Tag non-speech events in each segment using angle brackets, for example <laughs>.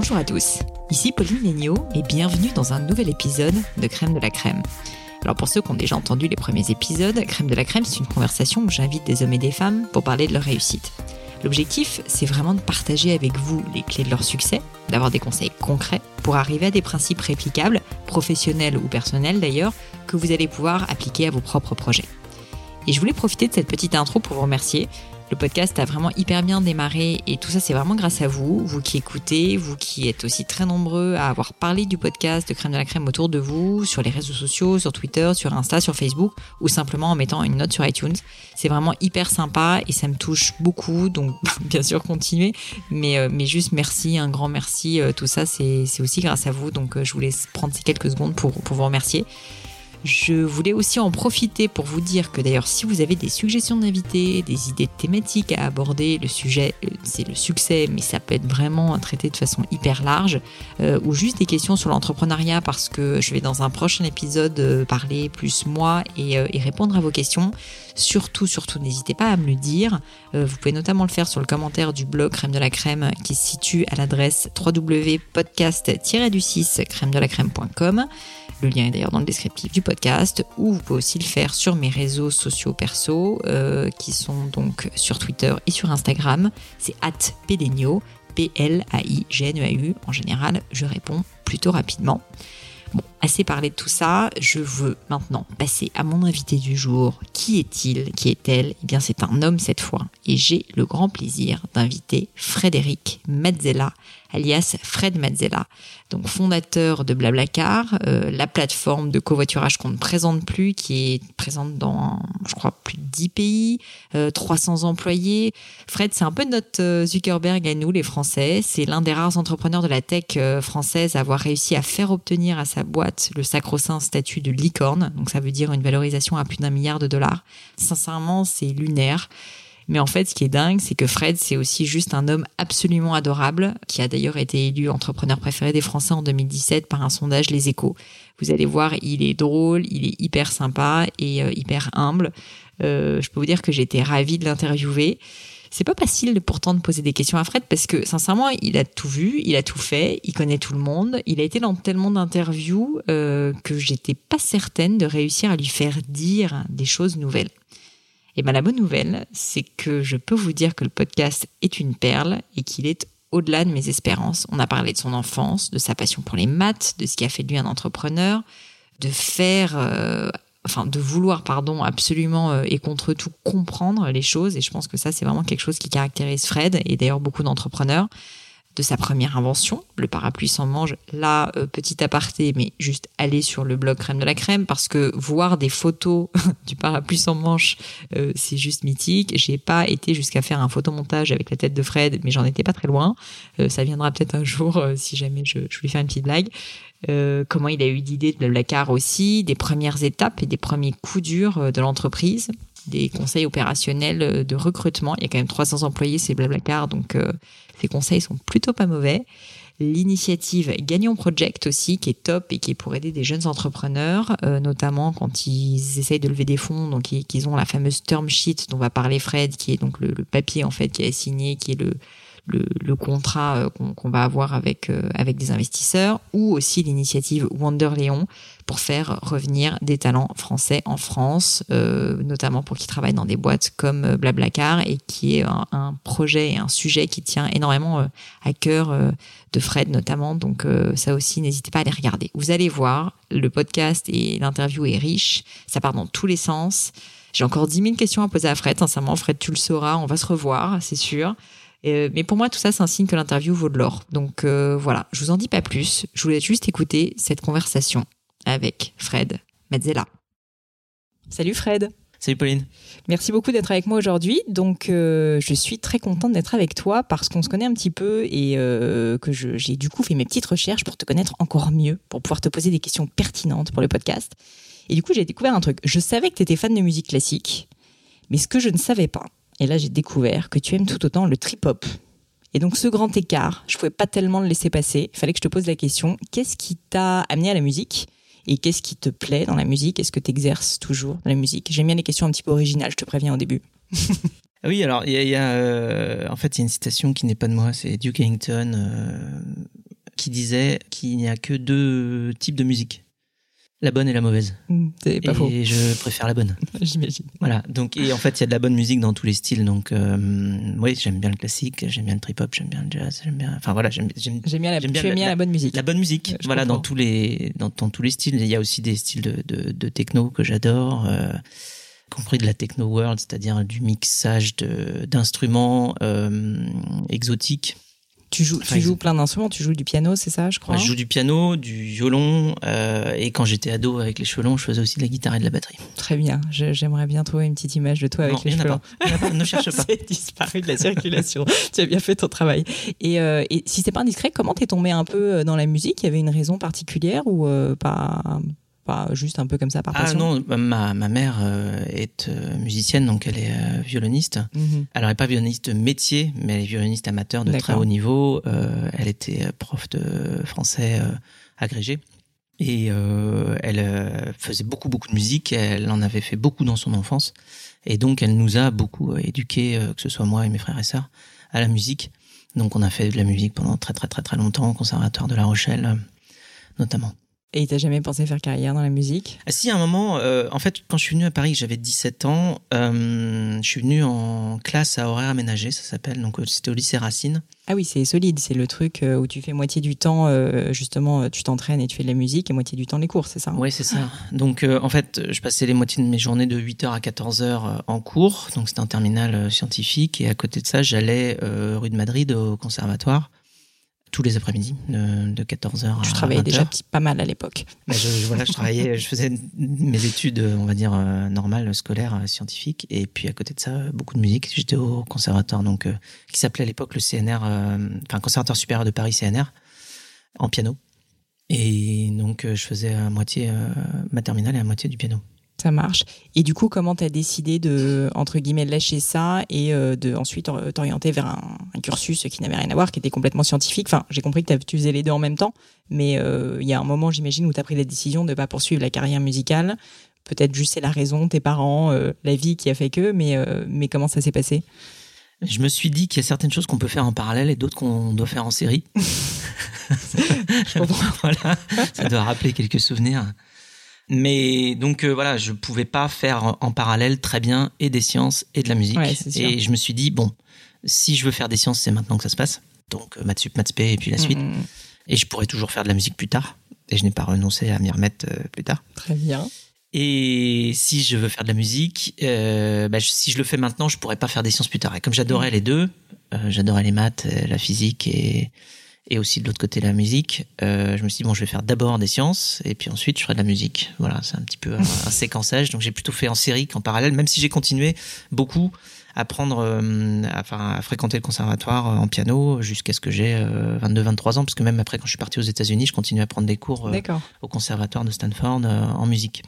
Bonjour à tous, ici Pauline Legnaud et bienvenue dans un nouvel épisode de Crème de la Crème. Alors pour ceux qui ont déjà entendu les premiers épisodes, Crème de la Crème, c'est une conversation où j'invite des hommes et des femmes pour parler de leur réussite. L'objectif, c'est vraiment de partager avec vous les clés de leur succès, d'avoir des conseils concrets pour arriver à des principes réplicables, professionnels ou personnels d'ailleurs, que vous allez pouvoir appliquer à vos propres projets. Et je voulais profiter de cette petite intro pour vous remercier le podcast a vraiment hyper bien démarré et tout ça, c'est vraiment grâce à vous, vous qui écoutez, vous qui êtes aussi très nombreux à avoir parlé du podcast de Crème de la Crème autour de vous, sur les réseaux sociaux, sur Twitter, sur Insta, sur Facebook ou simplement en mettant une note sur iTunes. C'est vraiment hyper sympa et ça me touche beaucoup, donc <laughs> bien sûr continuez, mais, euh, mais juste merci, un grand merci. Euh, tout ça, c'est aussi grâce à vous, donc euh, je vous laisse prendre ces quelques secondes pour vous remercier. Je voulais aussi en profiter pour vous dire que d'ailleurs si vous avez des suggestions d'invités, des idées thématiques à aborder, le sujet euh, c'est le succès mais ça peut être vraiment traité de façon hyper large euh, ou juste des questions sur l'entrepreneuriat parce que je vais dans un prochain épisode euh, parler plus moi et, répondre à vos questions. Surtout, surtout n'hésitez pas à me le dire. vous pouvez notamment le faire sur le commentaire du blog Crème de la Crème qui se situe à l'adresse www.podcast-du6 crème de la crème.com. Le lien est d'ailleurs dans le descriptif du podcast, ou vous pouvez aussi le faire sur mes réseaux sociaux perso, euh, qui sont donc sur Twitter et sur Instagram. C'est @pelenio, P-L-A-I-G-N-E-A-U. En général, je réponds plutôt rapidement. Assez parlé de tout ça, je veux maintenant passer à mon invité du jour. Qui est-il? Qui est-elle? Eh bien, c'est un homme cette fois. Et j'ai le grand plaisir d'inviter Frédéric Mazzella, alias Fred Mazzella, donc fondateur de Blablacar, euh, la plateforme de covoiturage qu'on ne présente plus, qui est présente dans, je crois, plus de 10 pays, 300 euh, employés. Fred, c'est un peu notre euh, Zuckerberg à nous, les Français. C'est l'un des rares entrepreneurs de la tech française à avoir réussi à faire obtenir à sa boîte le sacro-saint statut de licorne. Donc ça veut dire une valorisation à plus d'un milliard de dollars. Sincèrement, c'est lunaire. Mais en fait, ce qui est dingue, c'est que Fred, c'est aussi juste un homme absolument adorable, qui a d'ailleurs été élu entrepreneur préféré des Français en 2017 par un sondage Les Échos. Vous allez voir, il est drôle, il est hyper sympa et euh, hyper humble. Euh, je peux vous dire que j'étais ravie de l'interviewer. C'est pas facile pourtant de poser des questions à Fred parce que sincèrement, il a tout vu, il a tout fait, il connaît tout le monde, il a été dans tellement d'interviews euh, que j'étais pas certaine de réussir à lui faire dire des choses nouvelles. Et bien la bonne nouvelle, c'est que je peux vous dire que le podcast est une perle et qu'il est au-delà de mes espérances. On a parlé de son enfance, de sa passion pour les maths, de ce qui a fait de lui un entrepreneur, de faire, euh, enfin de vouloir, pardon, absolument euh, et contre tout comprendre les choses. Et je pense que ça, c'est vraiment quelque chose qui caractérise Fred et d'ailleurs beaucoup d'entrepreneurs de sa première invention, le parapluie sans manche. Là, euh, petit aparté, mais juste aller sur le blog Crème de la Crème parce que voir des photos <laughs> du parapluie sans manche, euh, c'est juste mythique. J'ai pas été jusqu'à faire un photomontage avec la tête de Fred, mais j'en étais pas très loin. Euh, ça viendra peut-être un jour si jamais je, je lui fais une petite blague. comment il a eu l'idée de la car aussi, des premières étapes et des premiers coups durs de l'entreprise des conseils opérationnels de recrutement. Il y a quand même 300 employés, c'est Blablacar, donc euh, ces conseils sont plutôt pas mauvais. L'initiative Gagnons Project aussi, qui est top et qui est pour aider des jeunes entrepreneurs, euh, notamment quand ils essayent de lever des fonds, donc qu'ils ont la fameuse term sheet dont va parler Fred, qui est donc le, le papier en fait qui est signé, qui est le, le, le contrat euh, qu'on va avoir avec euh, avec des investisseurs, ou aussi l'initiative Wonder Léon pour faire revenir des talents français en France, euh, notamment pour qu'ils travaillent dans des boîtes comme Blablacar et qui est un, un, projet et un sujet qui tient énormément à cœur de Fred notamment. Donc ça aussi, n'hésitez pas à les regarder. Vous allez voir, le podcast et l'interview est riche, ça part dans tous les sens. J'ai encore 10 000 questions à poser à Fred. Sincèrement, Fred, tu le sauras. On va se revoir, c'est sûr. Euh, mais pour moi, tout ça, c'est un signe que l'interview vaut de l'or. Donc euh, voilà, je vous en dis pas plus. Je voulais juste écouter cette conversation avec Fred Mezzella. Salut Fred. Salut Pauline. Merci beaucoup d'être avec moi aujourd'hui. Donc, euh, je suis très contente d'être avec toi parce qu'on se connaît un petit peu et que j'ai du coup fait mes petites recherches pour te connaître encore mieux, pour pouvoir te poser des questions pertinentes pour le podcast. Et du coup, j'ai découvert un truc. Je savais que tu étais fan de musique classique, mais ce que je ne savais pas, et là, j'ai découvert que tu aimes tout autant le trip-hop. Et donc, ce grand écart, je pouvais pas tellement le laisser passer. Il fallait que je te pose la question qu'est-ce qui t'a amené à la musique? Et qu'est-ce qui te plaît dans la musique? Est-ce que tu exerces toujours dans la musique? J'aime bien les questions un petit peu originales, je te préviens au début. <laughs> Oui, alors il y a, y a euh, en fait il y a une citation qui n'est pas de moi, c'est Duke Ellington. Euh, qui disait qu'il n'y a que deux types de musique. La bonne et la mauvaise. Mm, c'est pas et faux. je préfère la bonne. <laughs> J'imagine. Voilà. Donc, et en fait, il y a de la bonne musique dans tous les styles. Donc, euh, oui, j'aime bien le classique, j'aime bien le trip hop, j'aime bien le jazz, j'aime bien. Enfin voilà, j'aime. bien, la, bien la- la bonne musique. la bonne musique. Je voilà, comprends. dans tous les dans, dans tous les styles. Il y a aussi des styles de de, de techno que j'adore. Euh, compris de la techno world, c'est-à-dire du mixage d'instruments euh, exotiques. Tu joues, Enfin, tu joues plein d'instruments, tu joues du piano, c'est ça, je crois je joue du piano, du violon, euh, et quand j'étais ado avec les cheveux longs, je faisais aussi de la guitare et de la batterie. Très bien. J'aimerais bien trouver une petite image de toi avec non, les pas. Ne cherche pas. <laughs> C'est disparu de la circulation. tu as bien fait ton travail. Et, euh, et si c'est pas indiscret, comment t'es tombé un peu euh, dans la musique? Il y avait une raison particulière ou euh, pas, pas juste un peu comme ça par Ah passion? non, ma, ma mère euh, est euh, musicienne, donc elle est euh, violoniste. Mhm. Alors, elle n'est pas violoniste métier, mais elle est violoniste amateur de très haut niveau. Euh, elle était prof de français euh, agrégé. Et euh, elle faisait beaucoup, beaucoup de musique. Elle en avait fait beaucoup dans son enfance. Et donc, elle nous a beaucoup éduqués, que ce soit moi et mes frères et sœurs, à la musique. Donc, on a fait de la musique pendant très, très, très, très longtemps au Conservatoire de La Rochelle, notamment. Et t'as jamais pensé faire carrière dans la musique? Ah, si, à un moment, euh, en fait, quand je suis venu à Paris, j'avais 17 ans, euh, je suis venu en classe à horaire aménagé, ça s'appelle. Donc, euh, c'était au lycée Racine. Ah oui, c'est solide. C'est le truc où tu fais moitié du temps, euh, justement, tu t'entraînes et tu fais de la musique, et moitié du temps les cours, c'est ça hein? Ouais, c'est ça. Donc, en fait, je passais les moitiés de mes journées de 8h à 14h en cours. Donc, c'était un terminal euh, scientifique. Et à côté de ça, j'allais rue de Madrid au conservatoire tous les après-midi de, de 14h à Tu travaillais 20h. déjà petit- pas mal à l'époque. Bah, je, je- voilà, je travaillais, je faisais mes études, on va dire, euh, normales, scolaires, euh, scientifiques. Et puis, à côté de ça, euh, beaucoup de musique. J'étais au conservatoire, donc, euh, qui s'appelait à l'époque le CNR, euh, enfin, Conservatoire supérieur de Paris CNR, en piano. Et donc, euh, je faisais à moitié euh, ma terminale et à moitié du piano. Ça marche. Et du coup, comment t'as décidé de, entre guillemets, lâcher ça et euh, de ensuite t'orienter vers un, un cursus qui n'avait rien à voir, qui était complètement scientifique? Enfin, j'ai compris que tu faisais les deux en même temps, mais euh, il y a un moment, j'imagine, où t'as pris la décision de pas poursuivre la carrière musicale. Peut-être juste c'est la raison, tes parents, euh, la vie qui a fait que, mais, mais comment ça s'est passé? Je me suis dit qu'il y a certaines choses qu'on peut faire en parallèle et d'autres qu'on doit faire en série. <laughs> <laughs> Voilà, ça doit rappeler quelques souvenirs. Mais donc euh, voilà, je pouvais pas faire en- parallèle très bien et des sciences et de la musique. Ouais, et je me suis dit bon, si je veux faire des sciences, c'est maintenant que ça se passe. Donc euh, maths sup, maths et puis la suite. Mm, Et je pourrais toujours faire de la musique plus tard. Et je n'ai pas renoncé à m'y remettre euh, plus tard. très bien. Et si je veux faire de la musique, euh, bah, si je le fais maintenant, je pourrais pas faire des sciences plus tard. Et comme j'adorais les deux, j'adorais les maths, la physique et, et aussi de l'autre côté la musique, euh, je me suis dit, bon, je vais faire d'abord des sciences et puis ensuite je ferai de la musique. Voilà, c'est un petit peu un, un séquençage. Donc j'ai plutôt fait en série qu'en parallèle, même si j'ai continué beaucoup à prendre, euh, à, enfin, à fréquenter le conservatoire euh, en piano jusqu'à ce que j'ai 22-23 ans, parce que même après, quand je suis parti aux États-Unis, je continue à prendre des cours euh, au conservatoire de Stanford euh, en musique,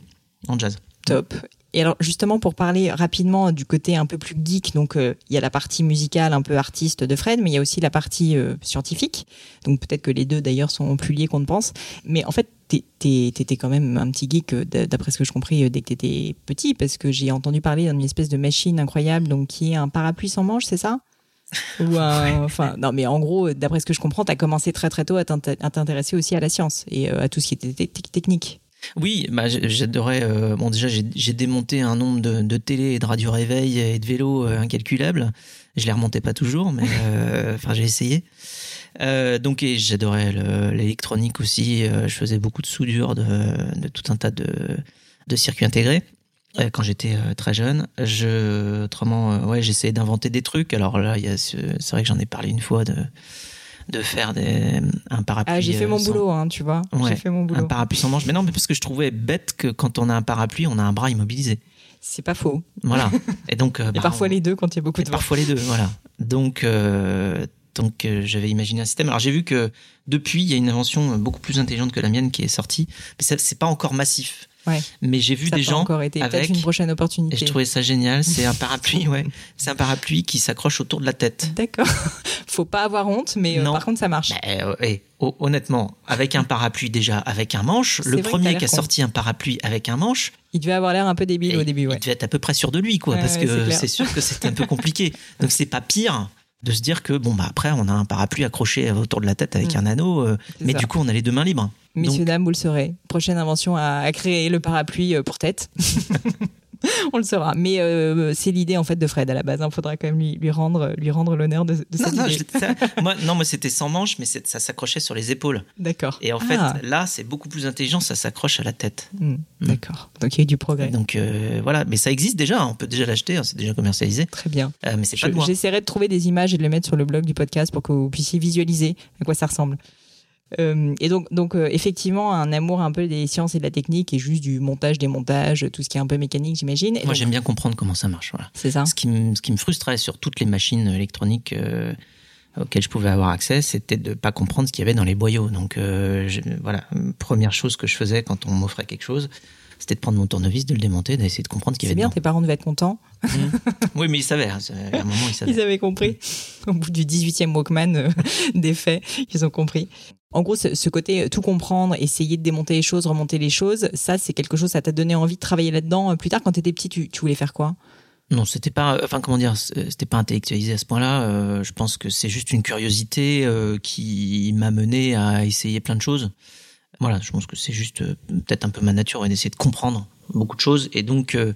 en jazz. Top. Et alors justement pour parler rapidement du côté un peu plus geek, donc euh, il y a la partie musicale un peu artiste de Fred, mais il y a aussi la partie euh, scientifique. Donc peut-être que les deux d'ailleurs sont plus liés qu'on ne pense. Mais en fait t'étais quand même un petit geek euh, d'après ce que je compris dès que t'étais petit, parce que j'ai entendu parler d'une espèce de machine incroyable, donc qui est un parapluie sans manche, c'est ça? Ou un- <laughs> enfin non mais en gros d'après ce que je comprends t'as commencé très très tôt à t'int- à t'intéresser aussi à la science et à tout ce qui était te- technique. Oui, bah, j'adorais. euh, bon, déjà, j'ai démonté un nombre de, de télé et de radio réveil et de vélo euh, incalculable. Je les remontais pas toujours, mais <laughs> euh, enfin, j'ai essayé. Euh, donc, j'adorais le- l'électronique aussi. Je faisais beaucoup de soudure de, de tout un tas de, de circuits intégrés. Quand j'étais très jeune, je, autrement, ouais, j'essayais d'inventer des trucs. Alors là, c'est vrai que j'en ai parlé une fois de, de faire des, un parapluie. Ah j'ai fait euh, mon sans- boulot hein, tu vois. Ouais, j'ai fait mon un boulot. parapluie sans manche. Mais non, mais parce que je trouvais bête que quand on a un parapluie, on a un bras immobilisé. C'est pas faux. Voilà. Et donc, euh, Et bah, parfois on- les deux quand il y a beaucoup et de vent. parfois les deux. Voilà. Donc, euh, donc euh, j'avais imaginé un système. Alors j'ai vu que depuis, il y a une invention beaucoup plus intelligente que la mienne qui est sortie. Mais ça, c'est pas encore massif. Ouais. Mais j'ai vu Ça des gens encore été avec- une prochaine et opportunité. je trouvais ça génial. C'est un parapluie, <laughs> ouais. C'est un parapluie qui s'accroche autour de la tête. D'accord. <laughs> Faut pas avoir honte, mais euh, par contre ça marche. Bah, euh, ho- honnêtement, avec un parapluie déjà, avec un manche, le premier qui a sorti un parapluie avec un manche, Il devait avoir l'air un peu débile Et au début, ouais. Il devait être à peu près sûr de lui, quoi, Ouais, parce ouais, que c'est sûr que c'est un peu compliqué. <laughs> Donc c'est pas pire de se dire que bon bah après on a un parapluie accroché autour de la tête avec Mm. un anneau, euh, mais ça. du coup on a les deux mains libres. Messieurs, Donc- dames, vous le saurez. Prochaine invention à, à créer le parapluie euh, pour tête. <laughs> On le saura. Mais euh, c'est l'idée en fait de Fred à la base. Il faudra quand même lui, lui rendre, lui rendre l'honneur de, de Non, cette non, idée. ça- moi, non, moi c'était sans manche, mais ça s'accrochait sur les épaules. D'accord. Et en fait, Ah, là, c'est beaucoup plus intelligent, ça s'accroche à la tête. hmm, D'accord. Donc il y a eu du progrès. Donc euh, voilà, mais ça existe déjà, hein, on peut déjà l'acheter, hein, c'est déjà commercialisé, Très bien. Euh, mais c'est pas. J'essaierai de trouver des images et de les mettre sur le blog du podcast pour que vous puissiez visualiser à quoi ça ressemble. Euh, et donc, donc euh, effectivement, un amour un peu des sciences et de la technique et juste du montage, démontage, tout ce qui est un peu mécanique, j'imagine. Moi, donc, j'aime bien comprendre comment ça marche. Voilà. C'est ça. Ce, qui me, ce qui me frustrait sur toutes les machines électroniques euh, auxquelles je pouvais avoir accès, c'était de pas comprendre ce qu'il y avait dans les boyaux. Donc je- voilà, première chose que je faisais quand on m'offrait quelque chose, c'était de prendre mon tournevis, de le démonter, d'essayer de comprendre ce qu'il y C'est avait bien, dedans. tes parents devaient être contents. Oui, mais ils savaient. hein, c'est- à un moment, ils <laughs> savaient. Ils avaient compris. Au bout du 18e Walkman euh, <laughs> des faits, ils ont compris. En gros, ce, côté euh, tout comprendre, essayer de démonter les choses, remonter les choses, ça, c'est quelque chose, ça t'a donné envie de travailler là-dedans. Euh, Plus tard, quand t'étais petit, tu, voulais faire quoi? Non, c'était pas, enfin comment dire, c'était pas intellectualisé à ce point-là. Euh, je pense que c'est juste une curiosité euh, qui m'a mené à essayer plein de choses. Voilà, je pense que c'est juste euh, peut-être un peu ma nature d'essayer de comprendre beaucoup de choses. Et donc, euh,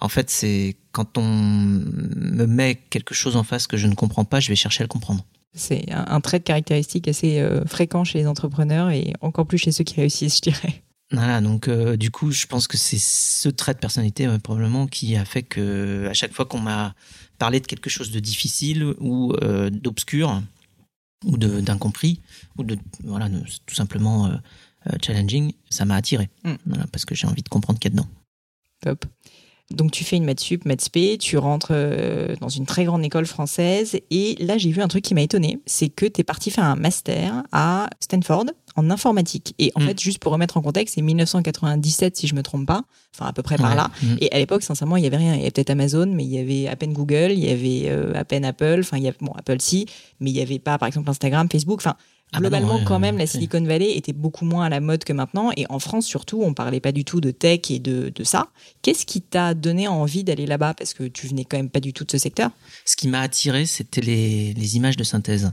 en fait, c'est quand on me met quelque chose en face que je ne comprends pas, je vais chercher à le comprendre. C'est un, un trait de caractéristique assez euh, fréquent chez les entrepreneurs et encore plus chez ceux qui réussissent, <laughs> je dirais. Voilà, donc euh, du coup, je pense que c'est ce trait de personnalité euh, probablement qui a fait que à chaque fois qu'on m'a parlé de quelque chose de difficile ou d'obscur ou de- d'incompris ou de voilà, de- tout simplement challenging, ça m'a attiré. Mm. Voilà, parce que j'ai envie de comprendre qu'il y a dedans. Top. Donc tu fais une maths sup, maths spé, tu rentres euh, dans une très grande école française et là j'ai vu un truc qui m'a étonné, c'est que tu es parti faire un master à Stanford en informatique. Et en Mm. fait, juste pour remettre en contexte, c'est 1997 si je me trompe pas, enfin à peu près par là. Mm. Et à l'époque, sincèrement, il y avait rien. Il y avait peut-être Amazon, mais il y avait à peine Google, il y avait euh, à peine Apple. Enfin, il y avait bon Apple si, mais il y avait pas, par exemple, Instagram, Facebook. Enfin, Ah bah non, globalement, ouais, quand même, la Silicon Valley était beaucoup moins à la mode que maintenant. Et en France, surtout, on parlait pas du tout de tech et de, de ça. Qu'est-ce qui t'a donné envie d'aller là-bas? Parce que tu venais quand même pas du tout de ce secteur. Ce qui m'a attiré, c'était les, les images de synthèse.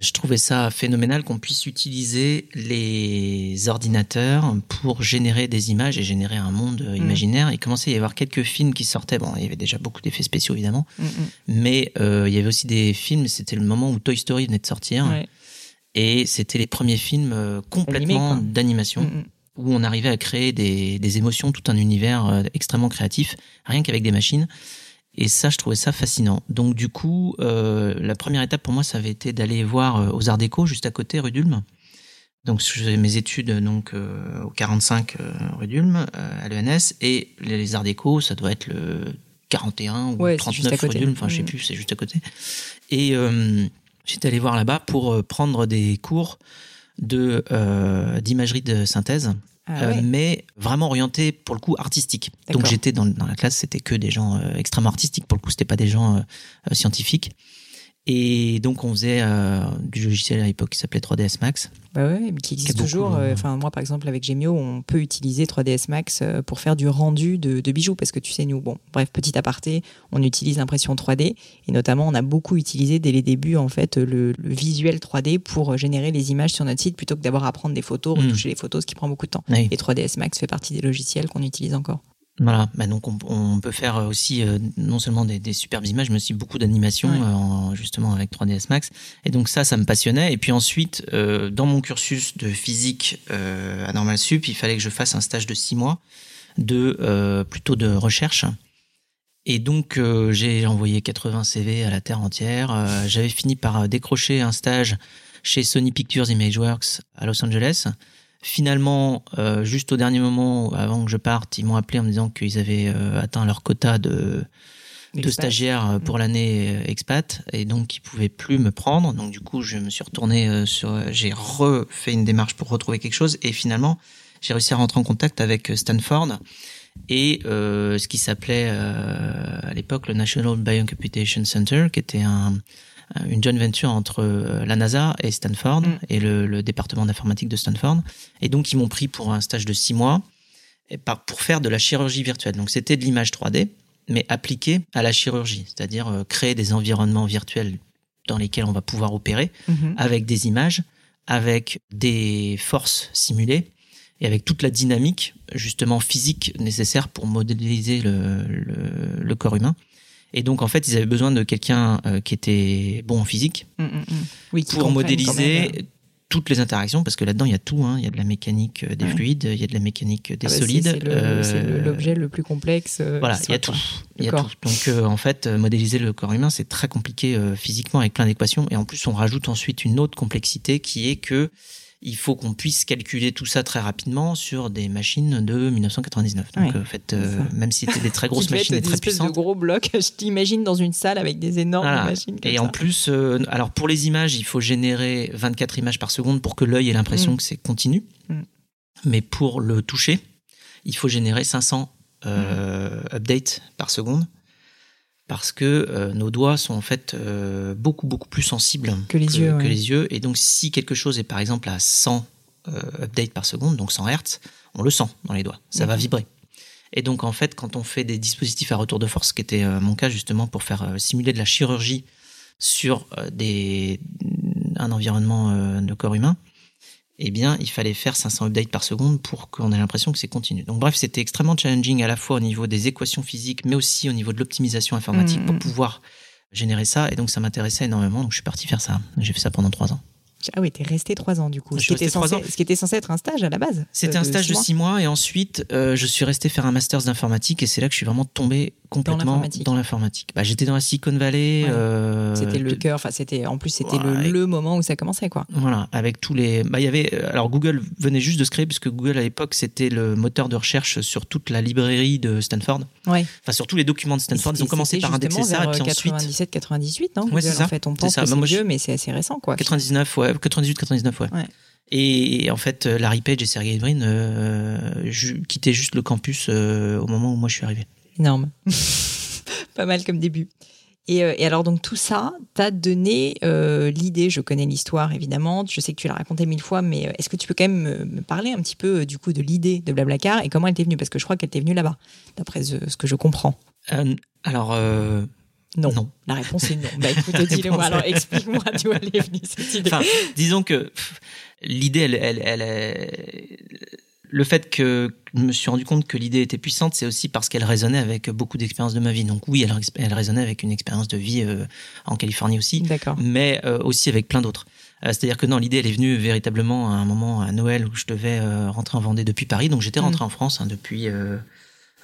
Je trouvais ça phénoménal qu'on puisse utiliser les ordinateurs pour générer des images et générer un monde euh, imaginaire. Il commençait à y avoir quelques films qui sortaient. Bon, il y avait déjà beaucoup d'effets spéciaux évidemment, mais euh, il y avait aussi des films. C'était le moment où Toy Story venait de sortir Ouais. Et c'était les premiers films euh, complètement d'animation Mm, mm. où on arrivait à créer des, des émotions, tout un univers euh, extrêmement créatif, rien qu'avec des machines. Et ça, je trouvais ça fascinant. Donc du coup, euh, la première étape pour moi, ça avait été d'aller voir euh, aux Arts Déco, juste à côté, rue d'Ulm. Donc je faisais mes études donc euh, au 45 euh, rue d'Ulm, à l'ENS, et les Arts Déco, ça doit être le 41 ou Ouais, c'est juste 39 à rue d'Ulm, enfin je sais Mm. plus, c'est juste à côté. Et j'étais allé voir là-bas pour euh, prendre des cours de euh, d'imagerie de synthèse Ah euh, mais vraiment orienté pour le coup artistique. Donc j'étais dans, dans la classe, c'était que des gens euh, extrêmement artistiques. Pour le coup, c'était pas des gens scientifiques. Et donc on faisait euh, du logiciel à l'époque qui s'appelait 3ds Max. Bah ouais, mais qui existe Qui toujours. euh, euh, Enfin, moi, par exemple, avec Gemio, on peut utiliser 3ds Max euh, pour faire du rendu de, de bijoux, parce que tu sais, nous, bon, bref, petit aparté, on utilise l'impression 3D, et notamment, on a beaucoup utilisé dès les débuts, en fait, le, le visuel 3D pour générer les images sur notre site, plutôt que d'avoir à prendre des photos, Mm. retoucher les photos, ce qui prend beaucoup de temps. Oui. Et 3ds Max fait partie des logiciels qu'on utilise encore. Voilà. Bah donc on, on peut faire aussi euh, non seulement des, des superbes images, mais aussi beaucoup d'animations Ouais. euh, en- justement avec 3ds Max. Et donc ça, ça me passionnait. Et puis ensuite, euh, dans mon cursus de physique euh, à Normal Sup, il fallait que je fasse un stage de six mois de euh, plutôt de recherche. Et donc euh, j'ai envoyé 80 CV à la terre entière. Euh, J'avais fini par euh, décrocher un stage chez Sony Pictures Imageworks à Los Angeles. Finalement, euh, juste au dernier moment, avant que je parte, ils m'ont appelé en me disant qu'ils avaient euh, atteint leur quota de, de stagiaires euh, pour l'année euh, expat. Et donc ils pouvaient plus me prendre. Donc du coup, je me suis retourné euh, sur, j'ai refait une démarche pour retrouver quelque chose. Et finalement, j'ai réussi à rentrer en contact avec Stanford. Et euh, ce qui s'appelait euh, à l'époque le National Biocomputation Center, qui était un, une joint venture entre euh, la NASA et Stanford Mm. et le, le département d'informatique de Stanford. Et donc ils m'ont pris pour un stage de six mois et par- pour faire de la chirurgie virtuelle. Donc c'était de l'image 3D, mais appliquée à la chirurgie, c'est-à-dire euh, créer des environnements virtuels dans lesquels on va pouvoir opérer Mhm. avec des images, avec des forces simulées et avec toute la dynamique justement physique nécessaire pour modéliser le, le- le corps humain. Et donc en fait, ils avaient besoin de quelqu'un euh, qui était bon en physique Mm, mm, mm. Oui, pour modéliser toutes les interactions, parce que là-dedans il y a tout, hein. il y a de la mécanique euh, des Ouais. fluides, il y a de la mécanique des Ah bah, solides. C'est euh, le- l'objet le, plus complexe. euh, voilà, il y a tout. quoi. Il y a D'accord. tout. Donc euh, en fait, euh, modéliser le corps humain, c'est très compliqué euh, physiquement avec plein d'équations. Et en plus, on rajoute ensuite une autre complexité qui est que il faut qu'on puisse calculer tout ça très rapidement sur des machines de 1999. Donc Ouais, en fait, euh, même si c'était des très <laughs> grosses machines et très espèces de puissantes. gros blocs. <laughs> Je t'imagine dans une salle avec des énormes Voilà. machines. comme Et ça. en plus, euh, alors pour les images, il faut générer 24 images par seconde pour que l'œil ait l'impression Mm. que c'est continu. Mm. Mais pour le toucher, il faut générer 500 euh, Mm. updates par seconde parce que euh, nos doigts sont en fait euh, beaucoup beaucoup plus sensibles Que les yeux, ouais. les yeux. Et donc si quelque chose est par exemple à 100 euh, updates par seconde, donc 100 Hertz, on le sent dans les doigts, ça va vibrer. Et donc en fait, quand on fait des dispositifs à retour de force, ce qui était mon cas justement pour faire simuler de la chirurgie sur des, un environnement de corps humain, eh bien, il fallait faire 500 updates par seconde pour qu'on ait l'impression que c'est continu. Donc bref, c'était extrêmement challenging à la fois au niveau des équations physiques, mais aussi au niveau de l'optimisation informatique pour pouvoir générer ça. Et donc ça m'intéressait énormément, donc je suis parti faire ça. J'ai fait ça pendant trois ans. Ah oui, t'es resté trois ans du coup. Je Ce qui, était censé, ans. ce qui était censé être un stage à la base. C'était euh, un stage de six mois et ensuite euh, je suis resté faire un master d'informatique et c'est là que je suis vraiment tombé complètement dans l'informatique. Bah, j'étais dans la Silicon Valley. Ouais. euh, C'était le cœur. Enfin, c'était en plus c'était Ouais. le, le moment où ça commençait quoi. Voilà, avec tous les. Bah, il y avait. euh, Alors, Google venait juste de se créer, puisque Google, à l'époque, c'était le moteur de recherche sur toute la librairie de Stanford. Ouais. Enfin, sur tous les documents de Stanford. Ils ont commencé par indexer ça, et puis ensuite. 97, 98, non Ouais, Google, c'est ça. En fait, on pense ça. que Bah, c'est je- vieux, mais c'est assez récent quoi. 99, ouais, 98, 99, ouais. Ouais. Et en fait, euh, Larry Page et Sergey Brin euh, quittaient juste le campus euh, au moment où moi je suis arrivé. Énorme. <laughs> Pas mal comme début. Et, euh, et alors, donc, tout ça t'a donné euh, l'idée. Je connais l'histoire, évidemment. Je sais que tu l'as raconté mille fois, mais euh, est-ce que tu peux quand même me, me parler un petit peu, euh, du coup, de l'idée de Blablacar et comment elle t'est venue? Parce que je crois qu'elle t'est venue là-bas, d'après ce, ce que je comprends. Alors, Non. non. La réponse est non. <laughs> Bah écoute, dis-le-moi. réponse Alors, explique-moi d'où elle est venue, cette <laughs> idée. Enfin, disons que l'idée, elle, elle, elle, est- le fait que je me suis rendu compte que l'idée était puissante, c'est aussi parce qu'elle résonnait avec beaucoup d'expériences de ma vie. Donc oui, elle, elle résonnait avec une expérience de vie euh, en Californie aussi, D'accord. mais euh, aussi avec plein d'autres. Euh, C'est-à-dire que non, l'idée, elle est venue véritablement à un moment à Noël où je devais rentrer en Vendée depuis Paris. Donc j'étais rentré en France hein, depuis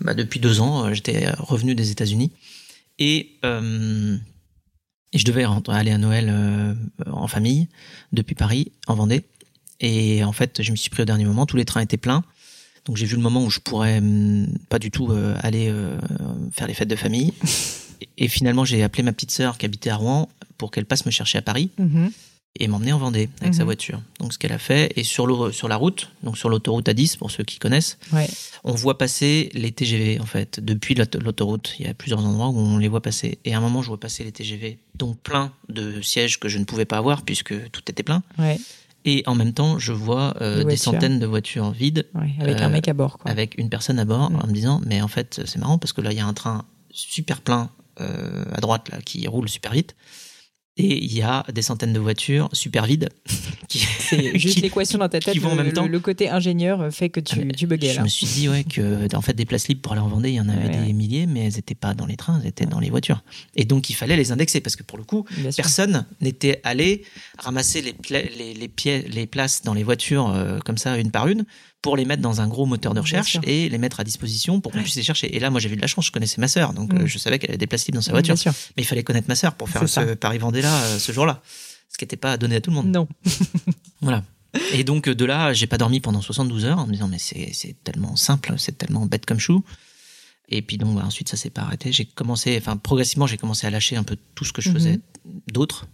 bah, depuis deux ans. J'étais revenu des États-Unis et et je devais rentrer, aller à Noël en famille depuis Paris, en Vendée. Et en fait, je me suis pris au dernier moment. Tous les trains étaient pleins. Donc j'ai vu le moment où je pourrais hum, pas du tout euh, aller euh, faire les fêtes de famille. <laughs> Et, finalement, j'ai appelé ma petite sœur qui habitait à Rouen pour qu'elle passe me chercher à Paris Mhm. et m'emmener en Vendée avec sa Mhm. voiture. Donc ce qu'elle a fait. Et sur, le, sur la route, donc sur l'autoroute A10, pour ceux qui connaissent, Ouais. on voit passer les TGV en fait depuis l'aut- l'autoroute. Il y a plusieurs endroits où on les voit passer. Et à un moment, je vois passer les TGV, donc plein de sièges que je ne pouvais pas avoir puisque tout était plein. Ouais. Et en même temps, je vois euh, Des centaines de voitures vides ouais. Avec Euh, un mec à bord, quoi. avec une personne à bord en me disant mais en fait c'est marrant parce que là il y a un train super plein euh, à droite là qui roule super vite et il y a des centaines de voitures super vides <laughs> qui C'est <laughs> juste l'équation dans ta tête. qui vont en le, même temps. le- côté ingénieur fait que tu, tu buguais je là. me suis dit ouais que en fait des places libres pour aller en Vendée il y en avait Ouais, des milliers mais elles étaient pas dans les trains elles étaient dans les voitures et donc il fallait les indexer parce que pour le coup Bien personne n'était allé ramasser les, les, les, les places dans les voitures euh, comme ça une par une pour les mettre dans un gros moteur de recherche et les mettre à disposition pour qu'on puisse les chercher. Et là, moi, j'avais eu de la chance, je connaissais ma sœur, donc Mm. euh, je savais qu'elle avait des places libres dans sa Mm, voiture. Mais il fallait connaître ma sœur pour faire ce. Paris-Vendée-là euh, ce jour-là, ce qui n'était pas donné à tout le monde. Non. <laughs> Voilà. Et donc euh, de là, j'ai pas dormi pendant 72 heures en me disant mais c'est tellement simple, c'est tellement bête comme chou. Et puis donc bah, ensuite ça s'est pas arrêté. J'ai commencé, enfin progressivement j'ai commencé à lâcher un peu tout ce que je Mhm. faisais d'autre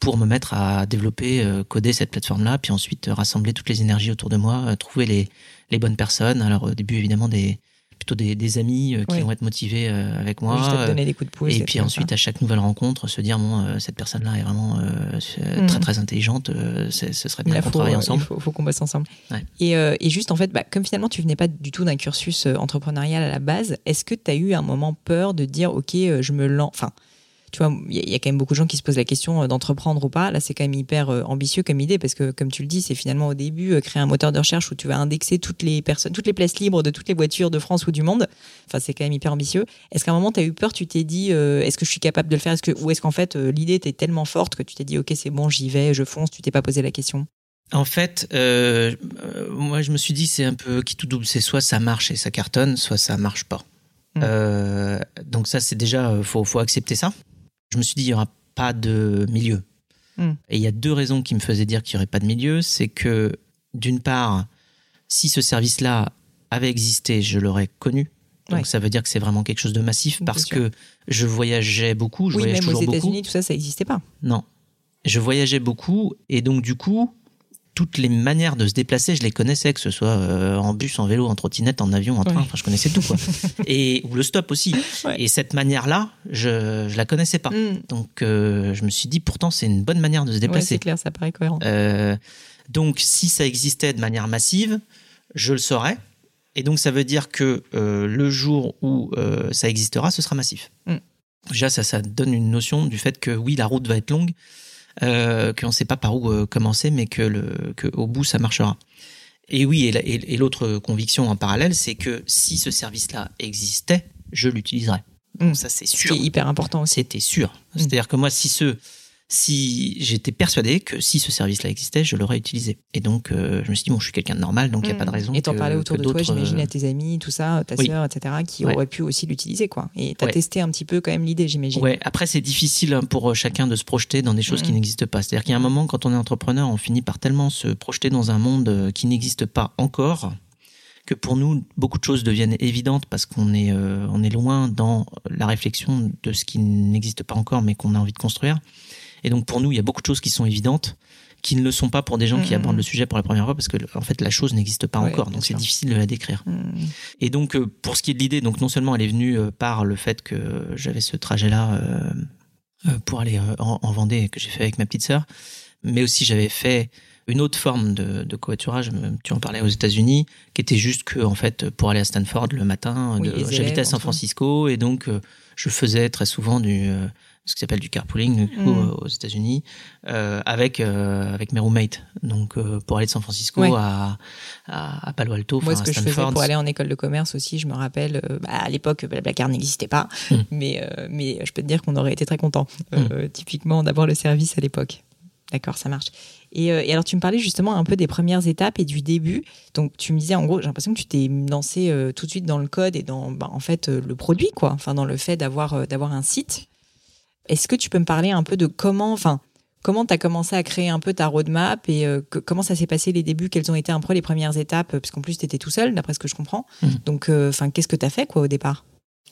pour me mettre à développer, euh, coder cette plateforme-là, puis ensuite euh, rassembler toutes les énergies autour de moi, euh, trouver les les bonnes personnes. Alors au début évidemment des plutôt des, des amis qui Oui. vont être motivés avec moi. Juste à donner des coups de pouce. et puis ensuite, ça. à chaque nouvelle rencontre, se dire bon, cette personne-là est vraiment Mhm. très très intelligente. ce serait bien qu'on travaille ensemble. Il faut, faut qu'on bosse ensemble. Ouais. Et, et juste, en fait, bah, comme finalement, tu venais pas du tout d'un cursus entrepreneurial à la base, est-ce que tu as eu un moment peur de dire, OK, je me lance. Enfin, tu vois, il y, a quand même beaucoup de gens qui se posent la question euh, d'entreprendre ou pas. Là, c'est quand même hyper euh, ambitieux comme idée parce que, comme tu le dis, c'est finalement au début euh, créer un moteur de recherche où tu vas indexer toutes les personnes, toutes les places libres de toutes les voitures de France ou du monde. Enfin, c'est quand même hyper ambitieux. Est-ce qu'à un moment, tu as eu peur Tu t'es dit, est-ce que je suis capable de le faire? Est-ce que, Ou est-ce qu'en fait, l'idée était tellement forte que tu t'es dit, ok, c'est bon, j'y vais, je fonce, tu t'es pas posé la question? En fait, moi je me suis dit c'est un peu qui tout double, c'est soit ça marche et ça cartonne, soit ça marche pas. Mm. donc ça c'est déjà faut faut accepter ça je me suis dit, il n'y aura pas de milieu. Hmm. Et il y a deux raisons qui me faisaient dire qu'il n'y aurait pas de milieu. C'est que, d'une part, si ce service-là avait existé, je l'aurais connu. Donc ça veut dire que c'est vraiment quelque chose de massif parce que je voyageais beaucoup, je oui, voyage même toujours aux États-Unis, tout ça, ça n'existait pas. Non, je voyageais beaucoup et donc du coup, toutes les manières de se déplacer, je les connaissais, que ce soit euh, en bus, en vélo, en trottinette, en avion, en train, enfin je connaissais tout quoi. <laughs> et ou le stop aussi. Et cette manière-là, je je la connaissais pas. Mm. Donc euh, je me suis dit pourtant c'est une bonne manière de se déplacer. c'est clair, ça paraît cohérent. Euh, donc si ça existait de manière massive, je le saurais. Et donc ça veut dire que le jour où ça existera, ce sera massif. Mm. Déjà ça ça donne une notion du fait que oui la route va être longue euh, qu'on ne sait pas par où euh, commencer, mais que, le, que au bout ça marchera. Et oui, et l'autre conviction en parallèle, c'est que si ce service-là existait, je l'utiliserais. Mmh. Ça, c'est sûr. C'est hyper important. C'était sûr. Mmh. C'est-à-dire que moi, si ce, si j'étais persuadé que si ce service-là existait, je l'aurais utilisé. Et donc, euh, je me suis dit, bon, je suis quelqu'un de normal, donc il n'y a pas de raison. Et t'en parlais autour de toi, j'imagine, à euh, tes amis, tout ça, ta sœur, etc., qui auraient pu aussi l'utiliser, quoi. Et t'as as testé un petit peu quand même l'idée, j'imagine. Ouais, après, c'est difficile hein, pour euh, chacun de se projeter dans des choses qui mm. n'existent pas. C'est-à-dire qu'il y a un moment, quand on est entrepreneur, on finit par tellement se projeter dans un monde qui n'existe pas encore que pour nous, beaucoup de choses deviennent évidentes parce qu'on est, on est loin dans la réflexion de ce qui n'existe pas encore, mais qu'on a envie de construire. Et donc pour nous, il y a beaucoup de choses qui sont évidentes, qui ne le sont pas pour des gens qui mm. abordent le sujet pour la première fois, parce que en fait la chose n'existe pas encore, donc c'est difficile de la décrire. Mm. Et donc euh, pour ce qui est de l'idée, donc non seulement elle est venue euh, par le fait que j'avais ce trajet-là euh, pour aller en, en Vendée que j'ai fait avec ma petite sœur, mais aussi j'avais fait une autre forme de, de covoiturage, tu en parlais aux États-Unis, qui était juste que en fait pour aller à Stanford le matin, j'habitais à San Francisco et donc je faisais très souvent du ce qui s'appelle du carpooling du coup, mm. aux États-Unis euh, avec euh, avec mes roommates donc euh, pour aller de San Francisco à, à, Palo Alto moi ce que je faisais pour aller en école de commerce aussi je me rappelle euh, bah, à l'époque Blablacar n'existait pas mm. mais euh, mais je peux te dire qu'on aurait été très content mm. typiquement d'avoir le service à l'époque D'accord, ça marche. Et, et, alors, tu me parlais justement un peu des premières étapes et du début. Donc, tu me disais, en gros, j'ai l'impression que tu t'es lancé tout de suite dans le code et dans, bah, en fait, le produit, quoi. Enfin, dans le fait d'avoir d'avoir un site. Est-ce que tu peux me parler un peu de comment, enfin, comment tu as commencé à créer un peu ta roadmap et euh, comment ça s'est passé les débuts? Quelles ont été un peu les premières étapes? Parce qu'en plus, tu étais tout seul, d'après ce que je comprends. Mmh. Donc, euh, enfin, qu'est-ce que tu as fait quoi au départ?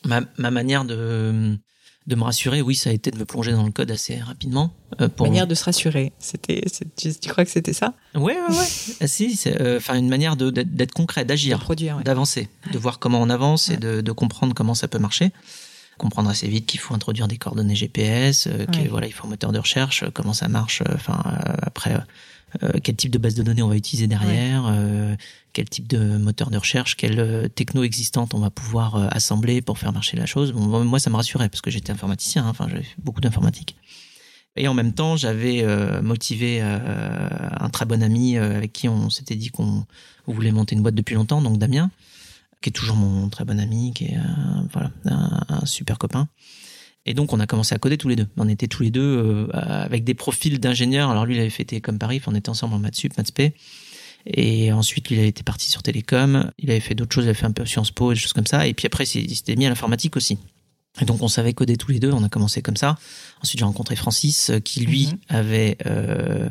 Ma, manière de, de me rassurer, oui, ça a été de me plonger dans le code assez rapidement. Euh, pour manière de se rassurer, c'était, tu, crois que c'était ça? Oui, oui, oui. <laughs> Ah, si, enfin une manière d'être concret, d'agir, d'avancer, de voir comment on avance et de, de, comprendre comment ça peut marcher comprendre assez vite qu'il faut introduire des coordonnées GPS, euh, que voilà, il faut un moteur de recherche, euh, comment ça marche, euh, enfin après quel type de base de données on va utiliser derrière, quel type de moteur de recherche, quelle techno existante on va pouvoir assembler pour faire marcher la chose. Bon, moi, ça me rassurait parce que j'étais informaticien, hein, enfin j'avais fait beaucoup d'informatique. Et en même temps, j'avais motivé un très bon ami avec qui on s'était dit qu'on voulait monter une boîte depuis longtemps, donc Damien qui est toujours mon très bon ami, qui est un, voilà, un, super copain. Et donc on a commencé à coder tous les deux. On était tous les deux euh, avec des profils d'ingénieurs. Alors lui il avait fait comme Paris, on était ensemble en maths sup, maths spé. Et ensuite il a été parti sur télécom. Il avait fait d'autres choses, il avait fait un peu Sciences Po et des choses comme ça. Et puis après il s'était mis à l'informatique aussi. Et donc on savait coder tous les deux, on a commencé comme ça. Ensuite j'ai rencontré Francis euh, qui lui mhm. avait euh,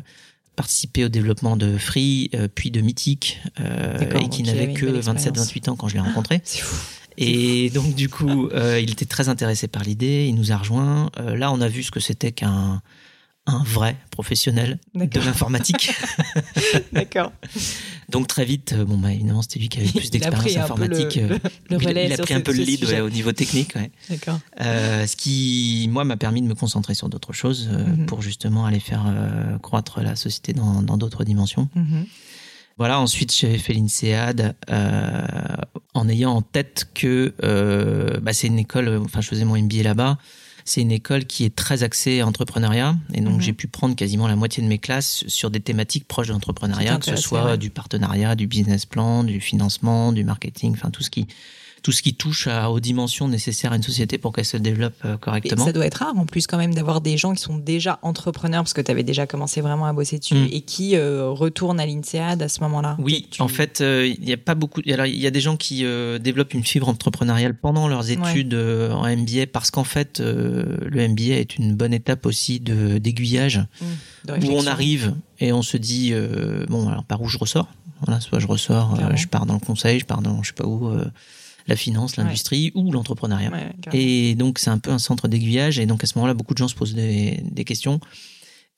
participé au développement de Free, euh, puis de Mythic, euh, et qui n'avait que 27-28 ans quand je l'ai rencontré. C'est fou. Et donc du coup, euh, il était très intéressé par l'idée, il nous a rejoint. là, on a vu ce que c'était qu'un un vrai professionnel de l'informatique. <laughs> D'accord. Donc très vite, euh, bon bah évidemment c'était lui qui avait plus d'expérience informatique. Le, <laughs> le, relais il, a pris un peu le lead au niveau technique. Ouais. D'accord. Euh, ce qui moi m'a permis de me concentrer sur d'autres choses euh, mhm. pour justement aller faire euh, croître la société dans d'autres dimensions. Mhm. Voilà, ensuite j'avais fait l'INSEAD en ayant en tête que bah, c'est une école, enfin je faisais mon MBA là-bas, c'est une école qui est très axée entrepreneuriat. Et donc, Mhm. j'ai pu prendre quasiment la moitié de mes classes sur des thématiques proches de l'entrepreneuriat, que ce soit ouais. du partenariat, du business plan, du financement, du marketing, enfin, tout ce qui, tout ce qui touche à, aux dimensions nécessaires à une société pour qu'elle se développe euh, Et correctement. ça doit être rare en plus quand même d'avoir des gens qui sont déjà entrepreneurs parce que tu avais déjà commencé vraiment à bosser dessus Mm. et qui euh, retournent à l'INSEAD à ce moment-là. Oui, Tu- en fait, euh, il n'y a pas beaucoup. Alors, il y a des gens qui euh, développent une fibre entrepreneuriale pendant leurs études euh, en MBA parce qu'en fait, euh, le MBA est une bonne étape aussi de d'aiguillage Mm, où on arrive et on se dit euh, bon, alors par où je ressors? Voilà, soit je ressors, euh, je pars dans le conseil, je pars dans je sais pas où, euh, la finance, l'industrie ou l'entrepreneuriat. Ouais. Et donc, c'est un peu un centre d'aiguillage. Et donc, à ce moment-là, beaucoup de gens se posent des, des questions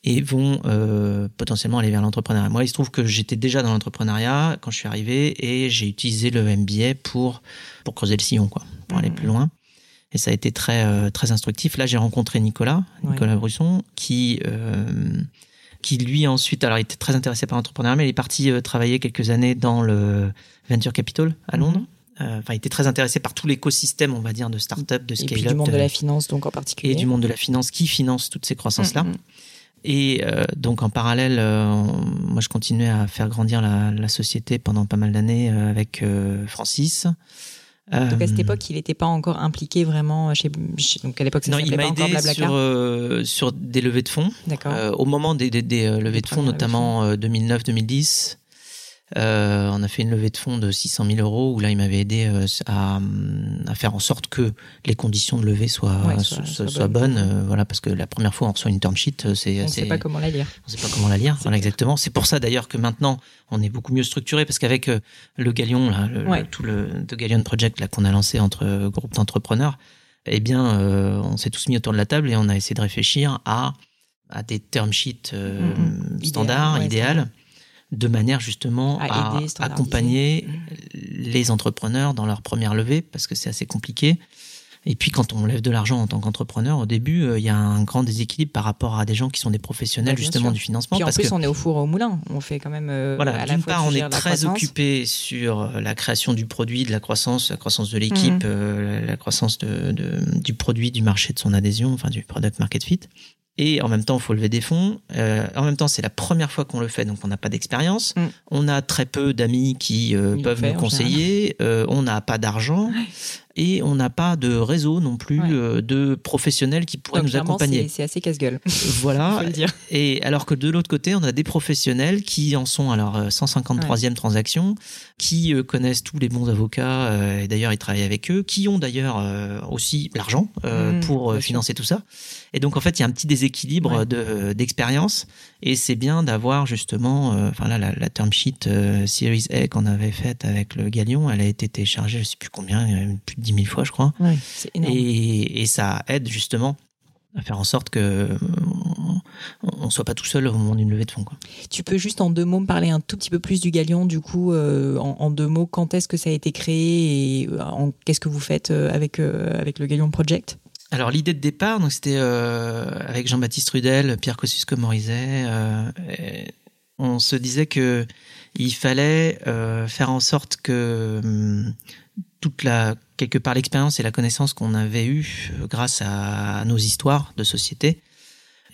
et vont euh, potentiellement aller vers l'entrepreneuriat. Moi, il se trouve que j'étais déjà dans l'entrepreneuriat quand je suis arrivé et j'ai utilisé le MBA pour, pour creuser le sillon, quoi, pour aller plus loin. Et ça a été très, euh, très instructif. Là, j'ai rencontré Nicolas. Nicolas Brusson, qui, euh, qui lui ensuite, alors il était très intéressé par l'entrepreneuriat, mais il est parti travailler quelques années dans le Venture Capital à Londres. Mhm. Euh, Enfin, il était très intéressé par tout l'écosystème, on va dire, de start-up, de Et scale-up. puis du monde de la finance donc en particulier. et du monde de la finance qui finance toutes ces croissances-là. Mm, mm. Et euh, donc en parallèle, euh, moi je continuais à faire grandir la, la société pendant pas mal d'années euh, avec euh, Francis. Donc à cette Euh, époque, il n'était pas encore impliqué vraiment chez. chez- donc à l'époque, ça non, il m'a aidé sur, euh, sur des levées de fonds. D'accord. Euh, au moment des, des, des, levées de fonds, notamment euh, 2009-2010, euh, on a fait une levée de fonds de 600 000 euros où là, il m'avait aidé euh, à, à faire en sorte que les conditions de levée soient, Ouais, soient, soient- soient soient bonnes. bonnes. euh, voilà, parce que la première fois, on reçoit une term sheet, c'est on ne sait pas comment la lire. on sait pas comment la lire. Voilà, exactement. C'est pour ça d'ailleurs que maintenant on est beaucoup mieux structuré parce qu'avec le Galion, là, le, Ouais. le- tout le The Galion Project là qu'on a lancé entre groupes d'entrepreneurs, eh bien, euh, on s'est tous mis autour de la table et on a essayé de réfléchir à à des term sheets euh, Mhm. standards, Idéal, ouais, idéales, standard. De manière justement À à, aider, accompagner les entrepreneurs dans leur première levée parce que c'est assez compliqué. Et puis quand on lève de l'argent en tant qu'entrepreneur, au début, euh, il y a un grand déséquilibre par rapport à des gens qui sont des professionnels Bah, justement sûr. du financement. Puis en parce plus, que on est au four et au moulin. On fait quand même. euh, voilà, d'une part, on est très occupé sur euh, la création du produit, de la croissance, la croissance de l'équipe, euh, la croissance de, de- du produit, du marché, de son adhésion, enfin du product market fit. Et en même temps, il faut lever des fonds. Euh, en même temps, c'est la première fois qu'on le fait, donc on n'a pas d'expérience. Mm. On a très peu d'amis qui euh, peuvent nous conseiller. Euh, on n'a pas d'argent et on n'a pas de réseau non plus Ouais. euh, de professionnels qui pourraient Donc, nous accompagner. c'est- assez casse-gueule. <laughs> Voilà. <laughs> Et alors que de l'autre côté, on a des professionnels qui en sont à leur euh, 153e transaction, qui euh, connaissent tous les bons avocats, euh, et d'ailleurs ils travaillent avec eux, qui ont d'ailleurs aussi l'argent Mmh, pour sûr. financer tout ça. Et donc en fait, il y a un petit déséquilibre Ouais. de d'expérience, et c'est bien d'avoir justement, euh, enfin là, la, la term sheet euh, Series A qu'on avait faite avec le Galion, elle a été téléchargée, je sais plus combien, euh, plus de 10 000 fois, je crois. Ouais, c'est énorme. Et, et ça aide justement à faire en sorte que on, on soit pas tout seul au moment d'une levée de fonds. Quoi. Tu peux juste en deux mots me parler un tout petit peu plus du Galion, du coup, euh, en, en deux mots, quand est-ce que ça a été créé et qu'est-ce que vous faites avec, euh, avec le Galion Project? Alors l'idée de départ, donc c'était euh, avec Jean-Baptiste Rudel, Pierre Kosciusko-Morizet, euh, on se disait que il fallait euh, faire en sorte que hum, toute la quelque part l'expérience et la connaissance qu'on avait eue euh, grâce à, nos histoires de société,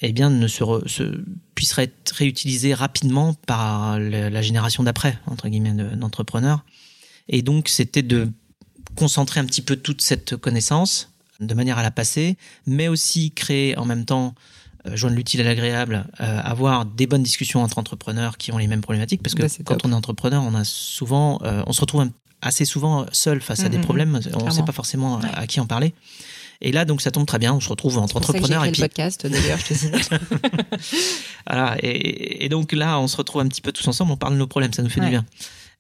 eh bien ne se, re- se puisse être réutilisée rapidement par la, génération d'après entre guillemets de- d'entrepreneurs. Et donc c'était de concentrer un petit peu toute cette connaissance de manière à la passer, mais aussi créer en même temps euh, joindre l'utile à l'agréable, euh, avoir des bonnes discussions entre entrepreneurs qui ont les mêmes problématiques, parce que Bah, quand top. on est entrepreneur, on a souvent, euh, on se retrouve assez souvent seul face à des Mhm, problèmes, on ne sait pas forcément à, à qui en parler. Et là, donc, ça tombe très bien. On se retrouve entre entrepreneurs et puis le podcast, d'ailleurs, je te signale. <laughs> <laughs> voilà. Et, et donc là, on se retrouve un petit peu tous ensemble. On parle de nos problèmes. Ça nous fait Ouais. du bien.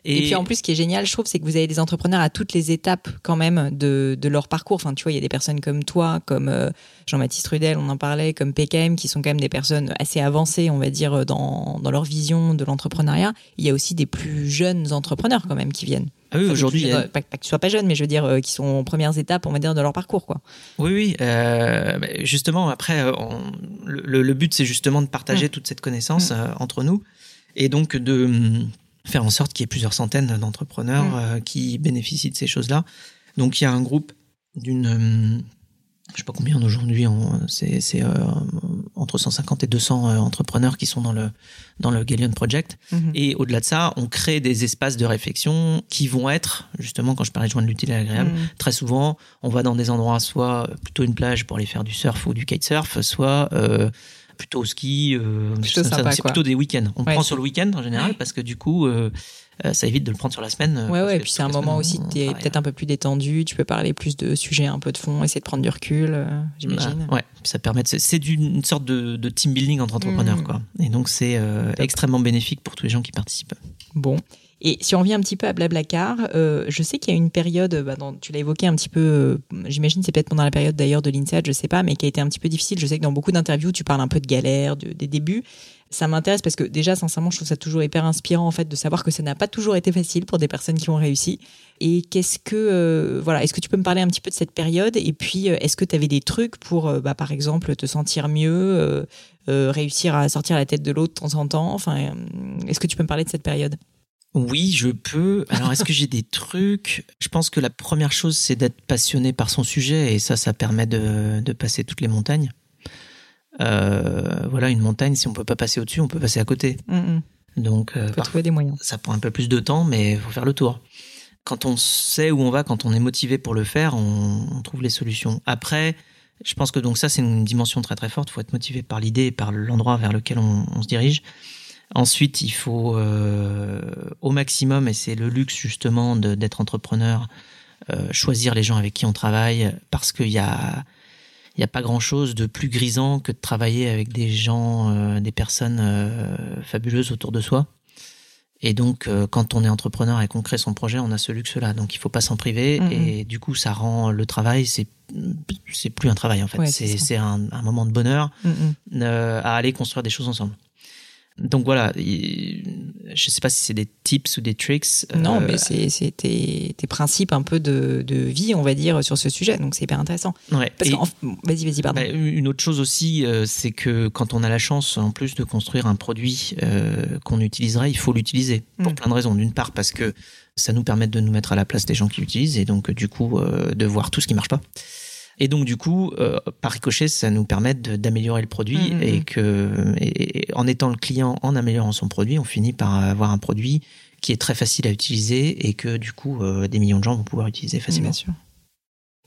Et, puis en plus, ce qui est génial, je trouve, c'est que vous avez des entrepreneurs à toutes les étapes quand même de, de leur parcours. Enfin, tu vois, il y a des personnes comme toi, comme euh, Jean-Baptiste Rudel, on en parlait, comme PKM, qui sont quand même des personnes assez avancées, on va dire, dans, dans leur vision de l'entrepreneuriat. Il y a aussi des plus jeunes entrepreneurs quand même qui viennent. ah oui, Enfin, aujourd'hui, a- pas, pas que tu sois pas jeune, mais je veux dire, euh, qui sont aux premières étapes, on va dire, de leur parcours, quoi. Oui, oui. euh, bah, justement, après, on- le, le but, c'est justement de partager toute cette connaissance euh, entre nous et donc de hum, faire en sorte qu'il y ait plusieurs centaines d'entrepreneurs Mm. euh, qui bénéficient de ces choses-là. Donc, il y a un groupe d'une hum, je sais pas combien aujourd'hui, c'est euh, entre 150 et 200 euh, entrepreneurs qui sont dans le dans le Galleon Project. Mhm. Et au-delà de ça, on crée des espaces de réflexion qui vont être, justement, quand je parlais de joindre l'utile à l'agréable, Mhm. très souvent, on va dans des endroits, soit plutôt une plage pour aller faire du surf ou du kitesurf, soit euh, plutôt au ski. euh, c'est plutôt des week-ends. On Ouais, prend sur le week-end en général Ouais. parce que du coup, euh, euh, ça évite de le prendre sur la semaine. Ouais, ouais, que puis c'est un moment aussi, tu es peut-être un peu plus détendu, tu peux parler plus de sujets un peu de fond, essayer de prendre du recul, euh, j'imagine. Bah, ouais, puis ça permet c'est- une sorte de, de team building entre entrepreneurs, Mhm. quoi. Et donc c'est extrêmement bénéfique pour tous les gens qui participent. Bon. Et si on revient un petit peu à Blablacar, euh, je sais qu'il y a une période, bah, tu l'as évoqué un petit peu, euh, j'imagine c'est peut-être pendant la période d'ailleurs de l'INSEAD, je sais pas, mais qui a été un petit peu difficile. Je sais que dans beaucoup d'interviews, tu parles un peu de galère, de- des débuts. Ça m'intéresse parce que déjà, sincèrement, je trouve ça toujours hyper inspirant en fait de savoir que ça n'a pas toujours été facile pour des personnes qui ont réussi. Et qu'est-ce que, euh, voilà, est-ce que tu peux me parler un petit peu de cette période? Et puis, euh, est-ce que tu avais des trucs pour, bah, par exemple, te sentir mieux, réussir à sortir la tête de l'eau de temps en temps? Enfin, est-ce que tu peux me parler de cette période? Oui, je peux. Alors, est-ce que j'ai des trucs? Je pense que la première chose, c'est d'être passionné par son sujet, et ça, ça permet de, de passer toutes les montagnes. Euh, voilà, une montagne, si on peut pas passer au-dessus, on peut passer à côté. Donc, euh, faut par- trouver des moyens. ça prend un peu plus de temps, mais il faut faire le tour. Quand on sait où on va, quand on est motivé pour le faire, on, on trouve les solutions. Après, je pense que donc ça, c'est une dimension très très forte. Il faut être motivé par l'idée et par l'endroit vers lequel on, on se dirige. Ensuite, il faut euh, au maximum, et c'est le luxe justement d'être entrepreneur, euh, choisir les gens avec qui on travaille, parce qu'il y a n'y a pas grand chose de plus grisant que de travailler avec des gens, euh, des personnes fabuleuses autour de soi. Et donc, quand on est entrepreneur et qu'on crée son projet, on a ce luxe-là. Donc, il faut pas s'en priver. Mhm. Et du coup, ça rend le travail, c'est c'est plus un travail en fait. Ouais, c'est un, un moment de bonheur Mm, euh, à aller construire des choses ensemble. Donc voilà, il- je sais pas si c'est des tips ou des tricks. Non, euh, mais c'est tes, tes principes un peu de, de vie, on va dire, sur ce sujet. Donc c'est hyper intéressant. ouais. Vas-y, vas-y, pardon. Bah, une autre chose aussi, euh, c'est que quand on a la chance, en plus de construire un produit euh, qu'on utiliserait, il faut l'utiliser pour Mm. plein de raisons. D'une part, parce que ça nous permet de nous mettre à la place des gens qui l'utilisent et donc du coup de voir tout ce qui marche pas. Et donc du coup, euh, par ricochet, ça nous permet d'améliorer le produit Mm, mm, et mm. que et- et en étant le client, en améliorant son produit, on finit par avoir un produit qui est très facile à utiliser et que du coup euh, des millions de gens vont pouvoir utiliser facilement. Bien sûr.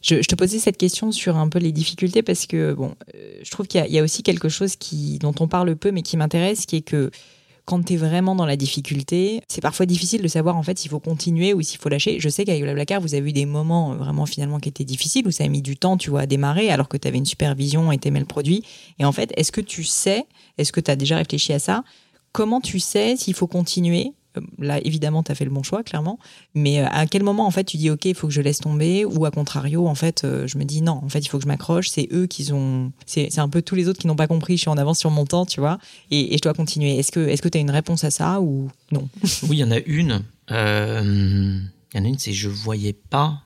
Je, je te posais cette question sur un peu les difficultés parce que bon, euh, je trouve qu'il y, y a aussi quelque chose qui, dont on parle peu mais qui m'intéresse, qui est que quand tu es vraiment dans la difficulté, c'est parfois difficile de savoir en fait s'il faut continuer ou s'il faut lâcher. Je sais qu'avec Blablacar, vous avez eu des moments euh, vraiment finalement qui étaient difficiles où ça a mis du temps, tu vois, à démarrer alors que tu avais une supervision et t'aimais le produit. Et en fait, est-ce que tu sais, est-ce que tu as déjà réfléchi à ça? Comment tu sais s'il faut continuer? Là, évidemment, tu as fait le bon choix, clairement. Mais euh, à quel moment, en fait, tu dis, OK, il faut que je laisse tomber? Ou à contrario, en fait, euh, je me dis, non, en fait, il faut que je m'accroche. C'est eux qui ont. C'est un peu tous les autres qui n'ont pas compris. Je suis en avance sur mon temps, tu vois. Et, et je dois continuer. Est-ce que tu as une réponse à ça ou non? <laughs> Oui, il y en a une. Euh, Il y en a une, c'est je voyais pas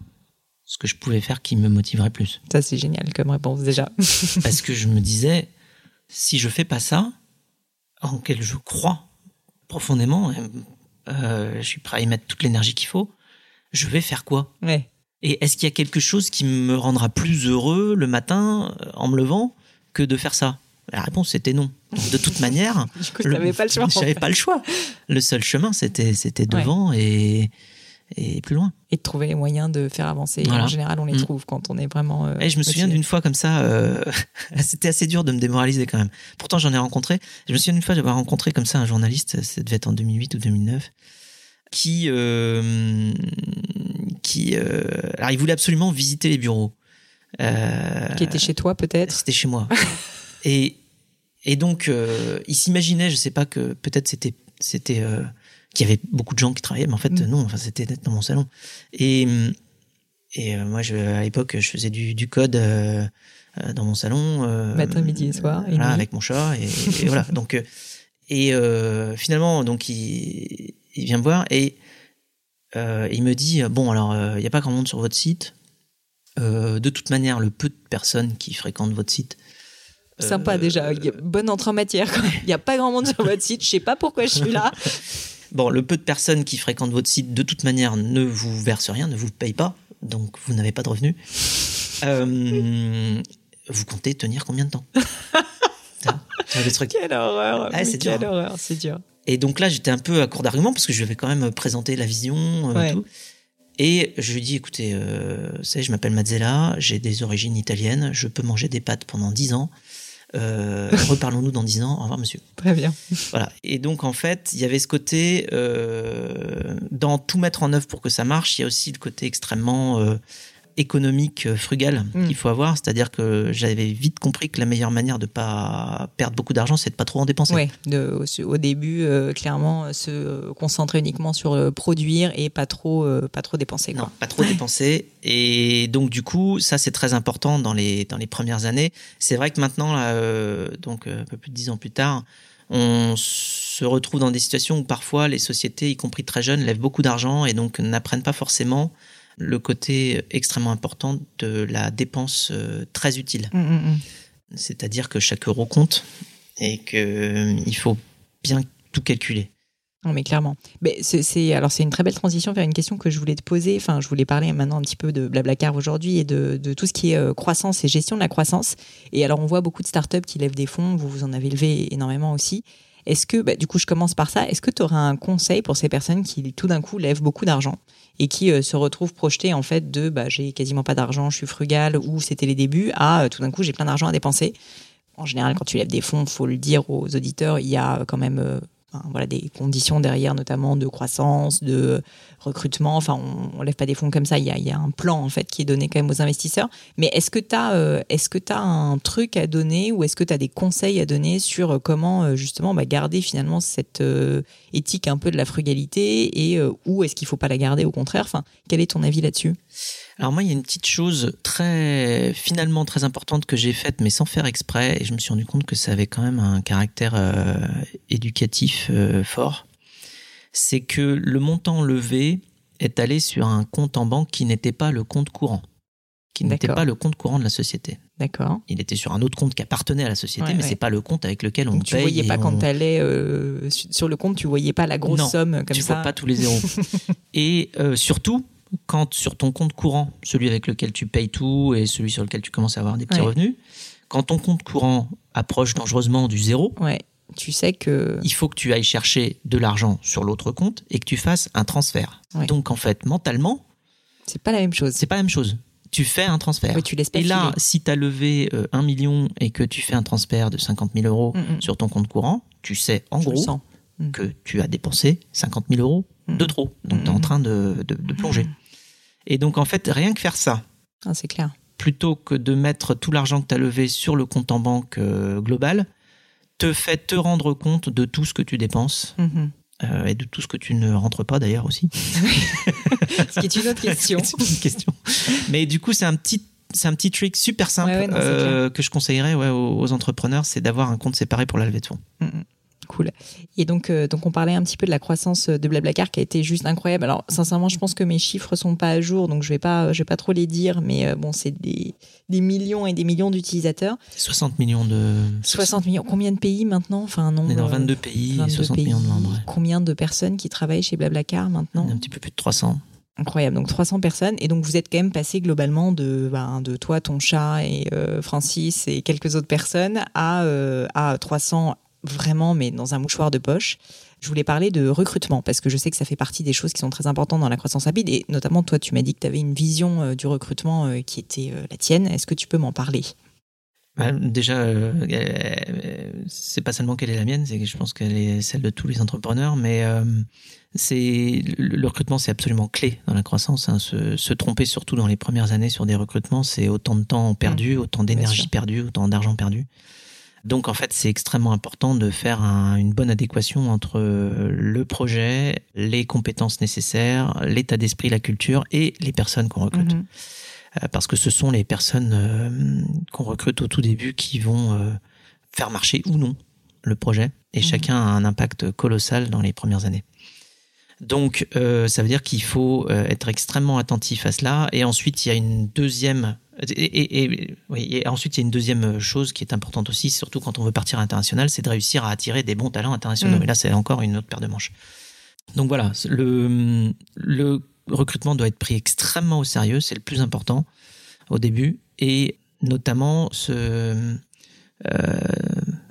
ce que je pouvais faire qui me motiverait plus. Ça, c'est génial comme réponse, déjà. <laughs> Parce que je me disais, si je fais pas ça, en quel je crois profondément, euh, je suis prêt à y mettre toute l'énergie qu'il faut, je vais faire quoi? Ouais. Et est-ce qu'il y a quelque chose qui me rendra plus heureux le matin euh, en me levant que de faire ça? La réponse c'était non. Donc, de toute <laughs> manière, tu n'avais pas le choix. <laughs> J'avais pas le choix. Le seul chemin, c'était c'était devant et, et plus loin. Et de trouver les moyens de faire avancer. Voilà. En général, on les Mm. trouve quand on est vraiment. euh, Et je me souviens d'une fois comme ça, euh, <laughs> c'était assez dur de me démoraliser quand même. Pourtant, j'en ai rencontré. Je me souviens d'une fois d'avoir rencontré comme ça un journaliste, ça devait être en 2008 ou 2009, qui, euh, qui, alors il voulait absolument visiter les bureaux. Qui était chez toi, peut-être C'était chez moi. <laughs> et, et donc, il s'imaginait, je sais pas que peut-être c'était, c'était, qu'il y avait beaucoup de gens qui travaillaient, mais en fait, Mm. non, enfin, c'était dans mon salon. Et, et euh, moi, je, à l'époque, je faisais du, du code euh, euh, dans mon salon. euh, Matin, midi et soir, et voilà, avec mon chat. Et, et voilà. <laughs> Donc, euh, et euh, finalement, donc, il, il vient me voir et euh, il me dit Bon, alors, il n'y a pas grand monde sur votre site. Euh, de toute manière, le peu de personnes qui fréquentent votre site. Sympa euh, déjà, bonne entrée en matière. Il n'y a pas grand monde sur votre site, je sais pas pourquoi je suis là. <laughs> Bon, le peu de personnes qui fréquentent votre site, de toute manière, ne vous versent rien, ne vous payent pas, donc vous n'avez pas de revenus. <laughs> Euh, vous comptez tenir combien de temps <laughs> Quelle horreur c'est Quelle hein. horreur, c'est dur. Et donc là, j'étais un peu à court d'arguments parce que je vais quand même présenter la vision et tout. Et je lui dis, écoutez, euh, savez, je m'appelle Mazzella, j'ai des origines italiennes, je peux manger des pâtes pendant 10 ans. Euh, reparlons-nous dans 10 ans. Au revoir, monsieur. Très bien. Voilà. Et donc, en fait, il y avait ce côté, euh, dans tout mettre en œuvre pour que ça marche, il y a aussi le côté extrêmement euh, économique euh, frugal mm. qu'il faut avoir. C'est-à-dire que j'avais vite compris que la meilleure manière de pas perdre beaucoup d'argent, c'est de pas trop en dépenser. Oui, au, début, euh, clairement, se concentrer uniquement sur euh, produire et pas trop, pas trop dépenser. Non, pas trop dépenser. Et donc, du coup, ça, c'est très important dans les, dans les premières années. C'est vrai que maintenant, là, donc un peu plus de dix ans plus tard, on se retrouve dans des situations où parfois les sociétés, y compris très jeunes, lèvent beaucoup d'argent et donc n'apprennent pas forcément le côté extrêmement important de la dépense euh, très utile. Mm, mm, mm. C'est-à-dire que chaque euro compte et qu'il euh, faut bien tout calculer. Non, mais clairement. Mais c'est alors c'est une très belle transition vers une question que je voulais te poser. Enfin, je voulais parler maintenant un petit peu de Blablacar aujourd'hui et de, tout ce qui est euh, croissance et gestion de la croissance. Et alors on voit beaucoup de startups qui lèvent des fonds. Vous vous en avez levé énormément aussi. Est-ce que, bah, du coup, je commence par ça. Est-ce que tu auras un conseil pour ces personnes qui tout d'un coup lèvent beaucoup d'argent? Et qui euh, se retrouvent projetés en fait de bah, j'ai quasiment pas d'argent, je suis frugal ou c'était les débuts à euh, tout d'un coup j'ai plein d'argent à dépenser. En général, quand tu lèves des fonds, faut le dire aux auditeurs, il y a quand même euh, voilà, des conditions derrière, notamment de croissance, de recrutement. Enfin, on, ne lève pas des fonds comme ça. Il y, a, un plan en fait qui est donné quand même aux investisseurs. Mais est-ce que tu as, euh, as un truc à donner ou est-ce que tu as des conseils à donner sur euh, comment euh, justement bah, garder finalement cette éthique un peu de la frugalité et où est-ce qu'il faut pas la garder? Au contraire Enfin, quel est ton avis là-dessus? Alors moi, il y a une petite chose très finalement très importante que j'ai faite, mais sans faire exprès, et je me suis rendu compte que ça avait quand même un caractère euh, éducatif euh, fort. C'est que le montant levé est allé sur un compte en banque qui n'était pas le compte courant, qui n'était pas le compte courant de la société. D'accord. Il était sur un autre compte qui appartenait à la société, mais c'est pas le compte avec lequel on Donc, tu paye. Tu voyais pas quand tu allais euh, sur le compte, tu voyais pas la grosse somme comme ça. Tu vois pas tous les zéros. <laughs> et surtout, quand sur ton compte courant, celui avec lequel tu payes tout et celui sur lequel tu commences à avoir des petits revenus, quand ton compte courant approche dangereusement du zéro, ouais. tu sais que il faut que tu ailles chercher de l'argent sur l'autre compte et que tu fasses un transfert. Donc en fait, mentalement, c'est pas la même chose. C'est pas la même chose. Tu fais un transfert. tu laisses et là, si tu as levé euh, un million et que tu fais un transfert de 50 000 euros mm, mm. sur ton compte courant, tu sais en gros mm. que tu as dépensé 50 000 euros de trop. Donc tu es en train de, de plonger. Et donc, en fait, rien que faire ça. Ah, c'est clair. Plutôt que de mettre tout l'argent que tu as levé sur le compte en banque euh, global, te fait te rendre compte de tout ce que tu dépenses. Mm-hmm. Euh, et de tout ce que tu ne rentres pas d'ailleurs aussi. <laughs> ce qui est une autre <laughs> question. une question. Mais du coup, c'est un petit c'est un petit trick super simple euh, que je conseillerais ouais, aux, entrepreneurs, c'est d'avoir un compte séparé pour la levée de fonds. Mm-hmm. Cool. Et donc, euh, donc, on parlait un petit peu de la croissance de Blablacar qui a été juste incroyable. Alors, sincèrement, je pense que mes chiffres sont pas à jour, donc je vais pas, je vais pas trop les dire, mais euh, bon, c'est des, des, millions et des millions d'utilisateurs. 60 millions de. 60 millions. Combien de pays maintenant? Enfin, On est dans 22 pays, 22 60 millions de membres. Combien de personnes qui travaillent chez Blablacar maintenant? Un petit peu plus de 300. Incroyable, donc 300 personnes. Et donc vous êtes quand même passé globalement de, ben, de toi, ton chat et euh, Francis et quelques autres personnes à, à 300 vraiment, mais dans un mouchoir de poche. Je voulais parler de recrutement parce que je sais que ça fait partie des choses qui sont très importantes dans la croissance rapide et notamment toi, tu m'as dit que tu avais une vision euh, du recrutement euh, qui était euh, la tienne. Est-ce que tu peux m'en parler? Bah, Déjà, c'est pas seulement qu'elle est la mienne, c'est que je pense qu'elle est celle de tous les entrepreneurs, mais c'est le recrutement, c'est absolument clé dans la croissance. Hein. Se, tromper surtout dans les premières années sur des recrutements, c'est autant de temps perdu, mmh. autant d'énergie perdue, autant d'argent perdu. Donc en fait, c'est extrêmement important de faire une bonne adéquation entre le projet, les compétences nécessaires, l'état d'esprit, la culture et les personnes qu'on recrute. Mhm. Euh, parce que ce sont les personnes euh, qu'on recrute au tout début qui vont euh, faire marcher ou non le projet. Et mhm. chacun a un impact colossal dans les premières années. Donc, ça veut dire qu'il faut être extrêmement attentif à cela. Et ensuite, il y a une deuxième et, et, ensuite, il y a une deuxième chose qui est importante aussi, surtout quand on veut partir à l'international, c'est de réussir à attirer des bons talents internationaux. Mm. Mais là, c'est encore une autre paire de manches. Donc voilà, le, le recrutement doit être pris extrêmement au sérieux, c'est le plus important au début. Et notamment ce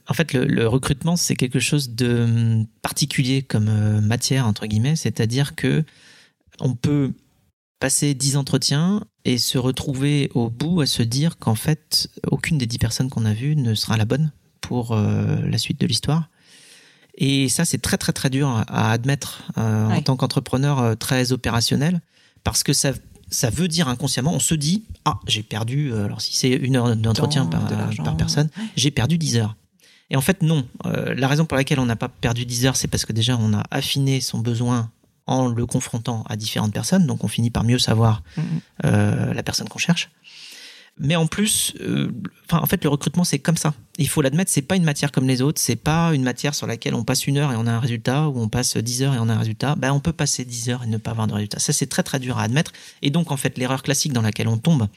en fait, le, recrutement, c'est quelque chose de particulier comme euh, matière, entre guillemets, c'est-à-dire que on peut passer dix entretiens et se retrouver au bout à se dire qu'en fait, aucune des dix personnes qu'on a vues ne sera la bonne pour euh, la suite de l'histoire. Et ça, c'est très très très dur à admettre euh, en tant qu'entrepreneur très opérationnel, parce que ça ça veut dire inconsciemment, on se dit ah j'ai perdu. Alors si c'est une heure d'entretien par, par, personne, j'ai perdu dix heures. Et en fait, non. Euh, la raison pour laquelle on n'a pas perdu 10 heures, c'est parce que déjà, on a affiné son besoin en le confrontant à différentes personnes. Donc, on finit par mieux savoir mm-hmm. euh, la personne qu'on cherche. Mais en plus, euh, en fait, le recrutement, c'est comme ça. Il faut l'admettre, c'est pas une matière comme les autres. C'est pas une matière sur laquelle on passe une heure et on a un résultat, ou on passe 10 heures et on a un résultat. Ben, on peut passer 10 heures et ne pas avoir de résultat. Ça, c'est très, très dur à admettre. Et donc, en fait, l'erreur classique dans laquelle on tombe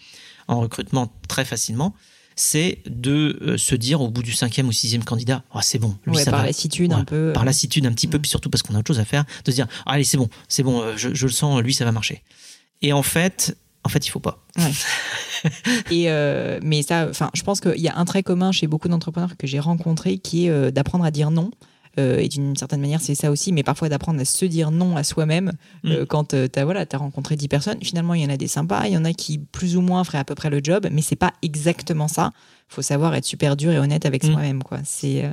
en recrutement très facilement, c'est de euh, se dire au bout du cinquième ou sixième candidat, oh, c'est bon, lui ça par lassitude un peu. Par lassitude un petit peu, mm. puis surtout parce qu'on a autre chose à faire, de se dire, ah, allez, c'est bon, c'est bon, euh, je, le sens, lui, ça va marcher. Et en fait, en fait, il faut pas. <laughs> et euh, mais ça, enfin, je pense qu'il y a un trait commun chez beaucoup d'entrepreneurs que j'ai rencontrés qui est d'apprendre à dire non. Euh, et d'une certaine manière, c'est ça aussi, mais parfois d'apprendre à se dire non à soi-même euh, mm. quand euh, tu as, voilà, as rencontré 10 personnes. Finalement, il y en a des sympas, il y en a qui plus ou moins feraient à peu près le job, mais c'est pas exactement ça. faut savoir être super dur et honnête avec mm. soi-même. quoi. C'est.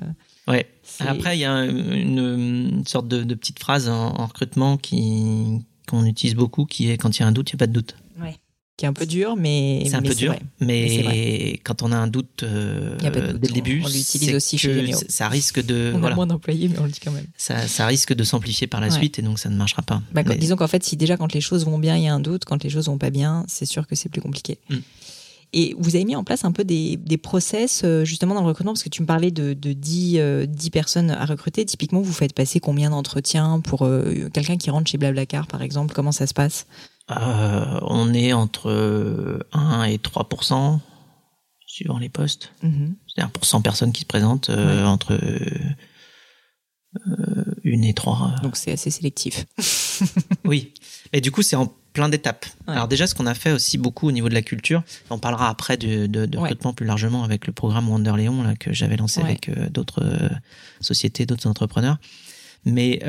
Ouais. Après, il y a une, sorte de, petite phrase en, en recrutement qui qu'on utilise beaucoup, qui est quand il y a un doute, il n'y a pas de doute. Qui est un peu dur, mais c'est un peu dur. Mais, quand on a un doute euh, dès le début, on l'utilise aussi chez Ça risque de on a moins d'employés, mais on le dit quand même. Ça, ça risque de s'amplifier par la suite et donc ça ne marchera pas. Bah, disons qu'en fait, si déjà quand les choses vont bien, il y a un doute, quand les choses vont pas bien, c'est sûr que c'est plus compliqué. Mm. Et vous avez mis en place un peu des, des, process euh, justement dans le recrutement, parce que tu me parlais de, de 10, 10 euh, personnes à recruter. Typiquement, vous faites passer combien d'entretiens pour euh, quelqu'un qui rentre chez Blablacar, par exemple? Comment ça se passe? Euh, on est entre 1 et 3% suivant les postes. Mhm. C'est-à-dire pour 100 personnes qui se présentent, euh, entre euh, une et trois. Donc c'est assez sélectif. <laughs> oui. Et du coup, c'est en plein d'étapes. Alors déjà, ce qu'on a fait aussi beaucoup au niveau de la culture, on parlera après de, de, recrutement plus largement avec le programme Wonder là, que j'avais lancé avec d'autres sociétés, d'autres entrepreneurs. Mais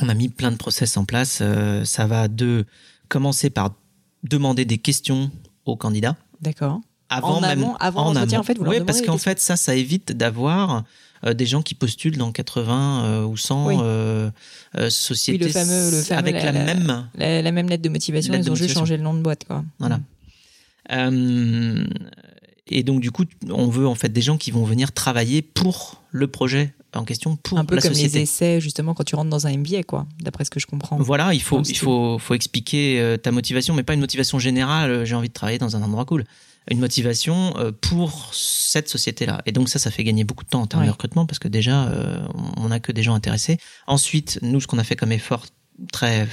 on a mis plein de process en place. ça va de commencer par demander des questions aux candidats. D'accord. Avant en même, avant en fait, vous Oui, parce qu'en fait, ça, ça évite d'avoir euh, des gens qui postulent dans 80 euh, ou 100 euh, sociétés le fameux, le fameux, avec la, même la, même lettre de motivation. ils ont juste changé le nom de boîte, quoi. Voilà. et donc, du coup, on veut en fait des gens qui vont venir travailler pour le projet en question pour un peu comme les essais justement quand tu rentres dans un MBA quoi d'après ce que je comprends. Voilà il faut il faut faut expliquer euh, ta motivation mais pas une motivation générale euh, j'ai envie de travailler dans un endroit cool. Une motivation euh, pour cette société là et donc ça ça fait gagner beaucoup de temps en termes de recrutement parce que déjà on n'a que des gens intéressés. Ensuite nous ce qu'on a fait comme effort très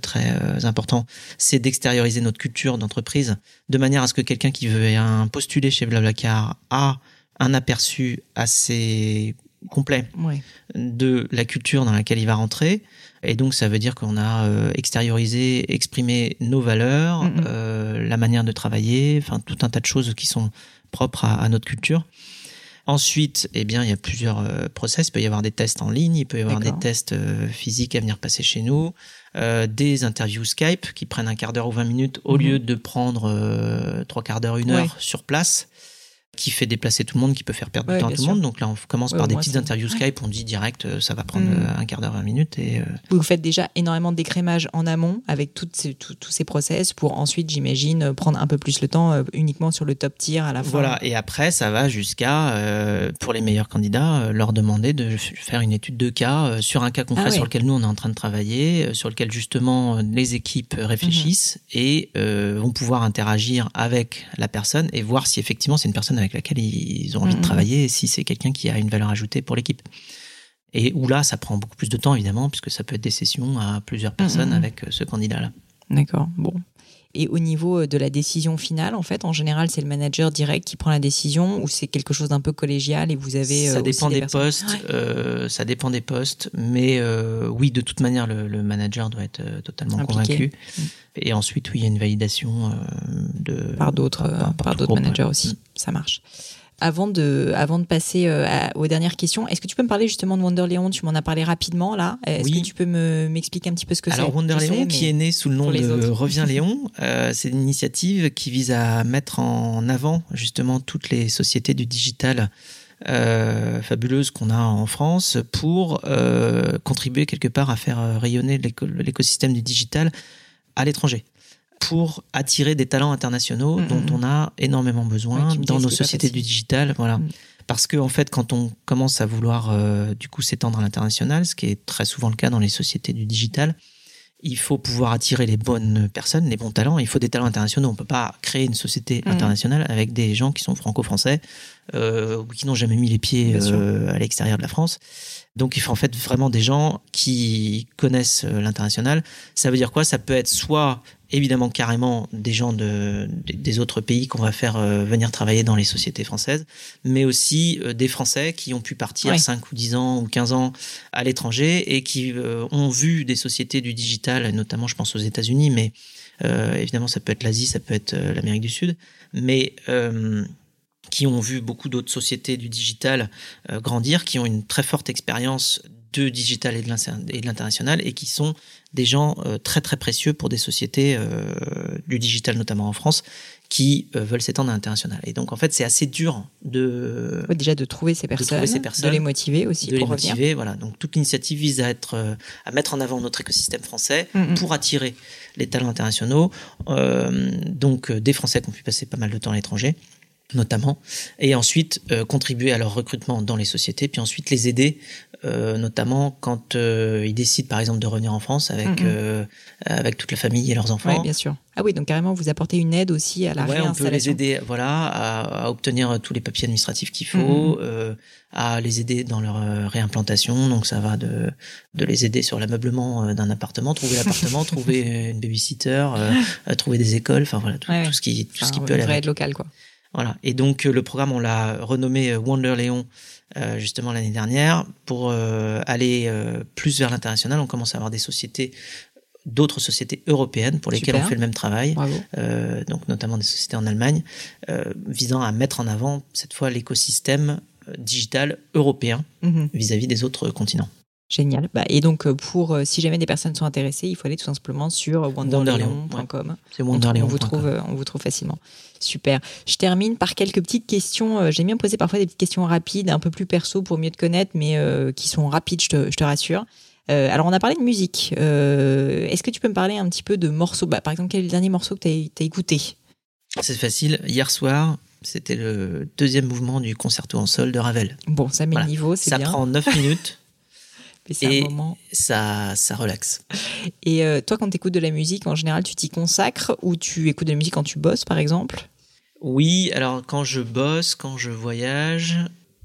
très important, c'est d'extérioriser notre culture d'entreprise de manière à ce que quelqu'un qui veut un postuler chez Blablacar a un aperçu assez complet de la culture dans laquelle il va rentrer. Et donc, ça veut dire qu'on a euh, extériorisé, exprimé nos valeurs, euh, la manière de travailler, enfin tout un tas de choses qui sont propres à, notre culture. Ensuite, eh bien, il y a plusieurs euh, process. Il peut y avoir des tests en ligne, il peut y avoir des tests physiques à venir passer chez nous, des interviews Skype qui prennent un quart d'heure ou 20 minutes au lieu de prendre trois quarts d'heure, une heure sur place qui fait déplacer tout le monde, qui peut faire perdre du temps à tout le monde. Donc là, on commence par des petites interviews Skype, on dit direct, euh, ça va prendre mm. euh, un quart d'heure, 20 minutes. Et, euh, Vous faites déjà énormément d'écrémage en amont avec toutes ces, tous ces process pour ensuite, j'imagine, prendre un peu plus le temps uniquement sur le top tier à la fin. Voilà, et après, ça va jusqu'à, pour les meilleurs candidats, leur demander de faire une étude de cas sur un cas concret ah sur lequel nous, on est en train de travailler, sur lequel justement les équipes réfléchissent mm-hmm. et vont pouvoir interagir avec la personne et voir si effectivement c'est une personne avec laquelle ils ont envie de mm-hmm. travailler, si c'est quelqu'un qui a une valeur ajoutée pour l'équipe. Et où là, ça prend beaucoup plus de temps, évidemment, puisque ça peut être des sessions à plusieurs personnes mm-hmm. avec euh, ce candidat-là. D'accord, bon. Et au niveau de la décision finale, en fait, en général, c'est le manager direct qui prend la décision ou c'est quelque chose d'un peu collégial et vous avez. Ça euh, dépend des, postes. Ouais. euh, ça dépend des postes, mais euh, oui, de toute manière, le, le manager doit être euh, totalement Impliqué. convaincu. Mm. Et ensuite, oui, il y a une validation euh, de par d'autres par- euh, d'autres managers ouais. aussi. Ça marche. Avant de, avant de passer euh, à- aux dernières questions, est-ce que tu peux me parler justement de Wonderléon Tu m'en as parlé rapidement là. Est-ce Oui. que tu peux me m'expliquer un petit peu ce que c'est? Alors Wonder Je sais, Léon, mais- qui est né sous le nom de autres. Reviens <laughs> Léon, euh, c'est une initiative qui vise à mettre en avant justement toutes les sociétés du digital euh, fabuleuses qu'on a en France pour euh, contribuer quelque part à faire rayonner l'éco- l'écosystème du digital à l'étranger pour attirer des talents internationaux Mhm. dont on a énormément besoin Ouais, dans nos sociétés du digital voilà parce que en fait quand on commence à vouloir euh, du coup s'étendre à l'international ce qui est très souvent le cas dans les sociétés du digital il faut pouvoir attirer les bonnes personnes, les bons talents. Il faut des talents internationaux. On peut pas créer une société internationale avec des gens qui sont franco-français euh, ou qui n'ont jamais mis les pieds euh, à l'extérieur de la France. Donc il faut en fait vraiment des gens qui connaissent l'international. Ça veut dire quoi? Ça peut être soit évidemment carrément des gens de, des- autres pays qu'on va faire euh, venir travailler dans les sociétés françaises, mais aussi euh, des Français qui ont pu partir Ouais. 5 ou 10 ans ou 15 ans à l'étranger et qui euh, ont vu des sociétés du digital, notamment je pense aux États-Unis, mais euh, évidemment ça peut être l'Asie, ça peut être l'Amérique du Sud, mais euh, qui ont vu beaucoup d'autres sociétés du digital euh, grandir, qui ont une très forte expérience de digital et de l'international et qui sont des gens euh, très très précieux pour des sociétés euh, du digital notamment en France qui euh, veulent s'étendre à l'international. Et donc en fait c'est assez dur de déjà de trouver ces personnes, trouver ces de personnes, les motiver aussi de les revenir. motiver. Voilà. Donc toute l'initiative vise à être, à mettre en avant notre écosystème français Mhm. pour attirer les talents internationaux. Euh, donc des Français qui ont pu passer pas mal de temps à l'étranger notamment, et ensuite euh, contribuer à leur recrutement dans les sociétés, puis ensuite les aider, euh, notamment quand euh, ils décident par exemple de revenir en France avec euh, avec toute la famille et leurs enfants. Oui, bien sûr. Ah oui, donc carrément, vous apportez une aide aussi à la Ouais, on peut les réinstallation. aider, voilà, à, à obtenir tous les papiers administratifs qu'il faut, euh, à les aider dans leur euh, réimplantation. Donc ça va de de les aider sur l'ameublement d'un appartement, trouver l'appartement, <laughs> trouver une babysitter, trouver des écoles, enfin voilà tout, Ouais, ouais. tout ce qui tout ce Enfin, qui une peut aller vraie avec. aide locale, quoi. Voilà. Et donc euh, le programme, on l'a renommé euh, Wonder Léon euh, justement l'année dernière pour euh, aller euh, plus vers l'international. On commence à avoir des sociétés, d'autres sociétés européennes pour lesquelles Super. on fait le même travail, donc notamment des sociétés en Allemagne, visant à mettre en avant cette fois l'écosystème digital européen Mhm. vis-à-vis des autres continents. Génial. Bah, et donc, euh, pour euh, si jamais des personnes sont intéressées, il faut aller tout simplement sur wonderleon.com. C'est On, Wonder on Léon. vous trouve, euh, on vous trouve facilement. Super. Je termine par quelques petites questions. J'aime bien poser parfois des petites questions rapides, un peu plus perso pour mieux te connaître, mais euh, qui sont rapides, je te, je te rassure. Alors, on a parlé de musique. Est-ce que tu peux me parler un petit peu de morceaux? Bah, Par exemple, quel est le dernier morceau que tu as, écouté? C'est facile. Hier soir, c'était le deuxième mouvement du concerto en sol de Ravel. Bon, ça met Voilà. le niveau, c'est Ça prend 9 <laughs> minutes, mais et- un moment. ça, ça relaxe. Et euh, toi, quand tu écoutes de la musique, en général, tu t'y consacres ou tu écoutes de la musique quand tu bosses, par exemple? Oui, alors quand je bosse, quand je voyage,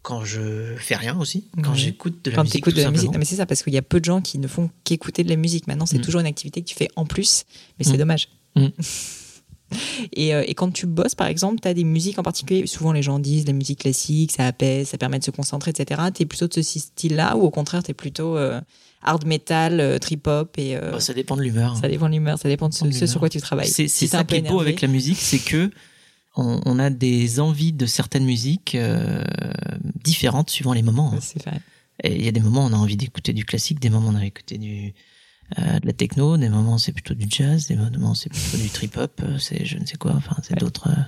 quand je fais rien aussi, quand j'écoute de la Quand tu musique, écoutes tout de la musique. Non, mais c'est ça, parce qu'il y a peu de gens qui ne font qu'écouter de la musique. Maintenant, c'est Mm. toujours une activité que tu fais en plus, mais c'est Mm. dommage. Mm. <laughs> Et, euh, et quand tu bosses, par exemple, tu as des musiques en particulier. Souvent, les gens disent la musique classique, ça apaise, ça permet de se concentrer, etc. Tu es plutôt de ce style-là ou au contraire, tu es plutôt euh, hard metal, euh, trip-hop et euh, Bah, ça dépend de l'humeur. ça dépend de l'humeur, ça dépend de ce, sur quoi tu travailles. C'est Si ça qui est beau avec la musique, c'est que on, on a des envies de certaines musiques différentes suivant les moments. hein. C'est vrai. Et il y a des moments où on a envie d'écouter du classique, des moments où on a envie d'écouter du euh, de la techno, des moments c'est plutôt du jazz, des moments c'est plutôt du trip hop, c'est je ne sais quoi. Enfin, c'est Ouais. d'autres euh,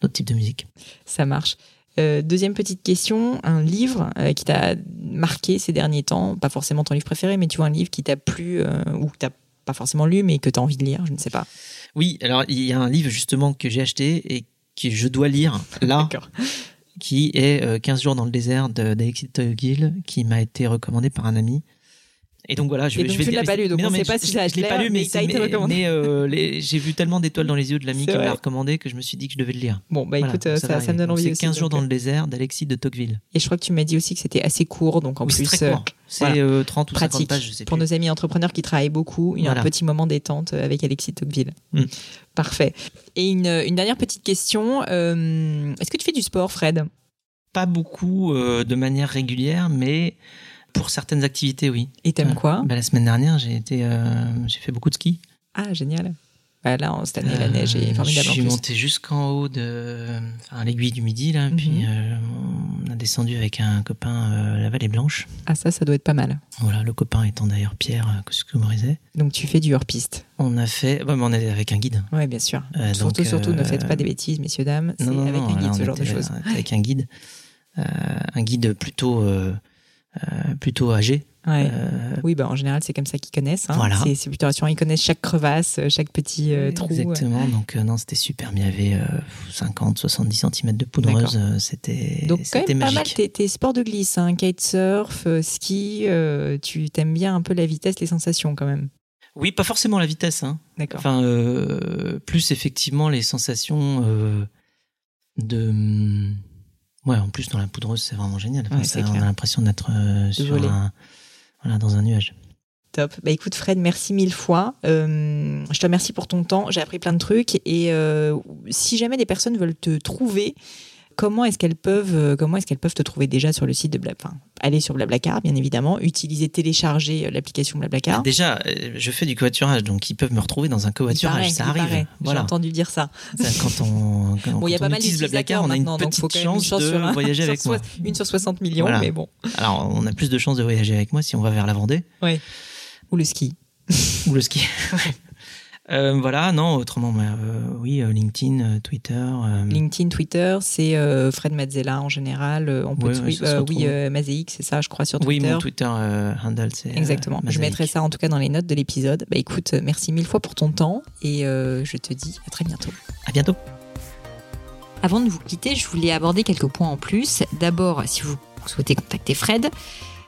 d'autres types de musique. Ça marche. Euh, deuxième petite question, un livre euh, qui t'a marqué ces derniers temps, pas forcément ton livre préféré, mais tu vois un livre qui t'a plu euh, ou que t'as pas forcément lu, mais que tu as envie de lire, je ne sais pas. Oui, alors il y a un livre justement que j'ai acheté et que je dois lire là, <laughs> qui est euh, 15 jours dans le désert de- d'Alexis Tocqueville, qui m'a été recommandé par un ami. Et donc voilà, je, Et donc je vais tu dire- l'as pas lu, donc mais on non, sait pas je- si ça je l'ai te pas plaît, lu, mais euh, les- j'ai vu tellement d'étoiles dans les yeux de l'ami qui me l'a recommandé que je me suis dit que je devais le lire. Bon, bah écoute, euh, ça, me donne envie. C'est 15 jours dans le désert d'Alexis de Tocqueville. Et je crois que tu m'as dit aussi que c'était assez court, donc en Oui, c'est plus très euh, court. C'est voilà. euh, 30 ou 50 pratique pages, je sais pour nos amis entrepreneurs qui travaillent beaucoup. Il y a un petit moment détente avec Alexis Tocqueville. Mm. Parfait. Et une, une dernière petite question. euh, Est-ce que tu fais du sport, Fred? Pas beaucoup de manière régulière, mais pour certaines activités, oui. Et t'aimes Ouais. quoi Bah, la semaine dernière, j'ai été, euh, j'ai fait beaucoup de ski. Ah, génial. Bah, là, cette année, la Euh, neige est formidable Je suis monté jusqu'en haut de, enfin, l'aiguille du midi là, Mhm. puis euh, on a descendu avec un copain euh, la vallée blanche. Ah, ça, ça doit être pas mal. Voilà, le copain étant d'ailleurs Pierre euh, Coscumorizet. Donc, tu fais du hors-piste. On a fait, ouais, mais on est avec un guide. Ouais, bien sûr. Euh, surtout, donc, surtout, ne euh, faites pas des bêtises, messieurs, dames. C'est Non, non, avec non, un guide, ce genre de choses. euh, avec un guide, Euh, un guide plutôt, euh, plutôt âgé. Ouais. Euh, Oui, bah, en général, c'est comme ça qu'ils connaissent. hein. Voilà. C'est plutôt rassurant. Ils connaissent chaque crevasse, euh, chaque petit euh, trou. Exactement, donc non, c'était super. Mais il y avait euh, 50, 70 cm de poudreuse. C'était Donc quand même pas mal tes, sports de glisse, hein, kitesurf, ski, tu t'aimes bien un peu la vitesse, les sensations quand même. Oui, pas forcément la vitesse. Hein. D'accord. Enfin, plus effectivement les sensations de. Ouais, en plus dans la poudreuse, c'est vraiment génial. Ouais, ça, on a l'impression d'être euh, sur un, voilà, dans un nuage. Top. Bah écoute Fred, merci mille fois. Euh, je te remercie pour ton temps. J'ai appris plein de trucs et euh, si jamais des personnes veulent te trouver, comment est-ce qu'elles peuvent, euh, comment est-ce qu'elles peuvent te trouver déjà sur le site de Blabla Enfin, aller sur Blablacar, bien évidemment, utiliser, télécharger euh, l'application Blablacar. Déjà, euh, je fais du covoiturage, donc ils peuvent me retrouver dans un covoiturage. ça arrive. paraît. J'ai Voilà. entendu dire ça. Ça, quand on, quand, <laughs> Bon, il y a pas mal utilise Blablacar, on a une petite une chance de un- voyager avec moi. Une sur 60 millions, Voilà. mais bon. Alors, on a plus de chances de voyager avec moi si on va vers la Vendée Ou le ski. ou le ski. <laughs> Euh, voilà, non, autrement, bah, euh, oui, euh, LinkedIn, euh, Twitter. euh, LinkedIn, Twitter, c'est euh, Fred Mazzella en général. Euh, On peut Ouais, oui, ça euh, oui euh, Mazéic, c'est ça, je crois, sur oui, Twitter. mon Twitter euh, handle, c'est. euh, Exactement. je mettrai ça en tout cas dans les notes de l'épisode. Bah écoute, merci mille fois pour ton temps et euh, je te dis à très bientôt. À bientôt. Avant de vous quitter, je voulais aborder quelques points en plus. D'abord, si vous souhaitez contacter Fred,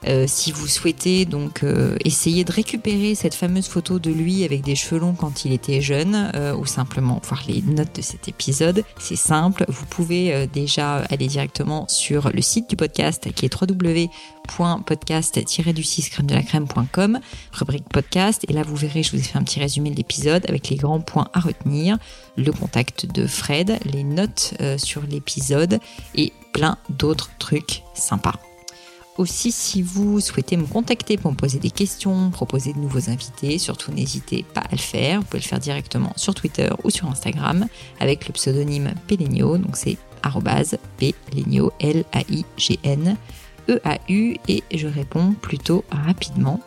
euh, si vous souhaitez donc euh, essayer de récupérer cette fameuse photo de lui avec des cheveux longs quand il était jeune, euh, ou simplement voir les notes de cet épisode, c'est simple. Vous pouvez déjà aller directement sur le site du podcast qui est www.podcast-du6 crème de la crème.com, rubrique podcast. Et là, vous verrez, je vous ai fait un petit résumé de l'épisode avec les grands points à retenir le contact de Fred, les notes sur l'épisode et plein d'autres trucs sympas. Aussi, si vous souhaitez me contacter pour me poser des questions, proposer de nouveaux invités, surtout n'hésitez pas à le faire. Vous pouvez le faire directement sur Twitter ou sur Instagram avec le pseudonyme Pelenio. Donc c'est Pelenio, L-A-I-G-N, E-A-U, et je réponds plutôt rapidement.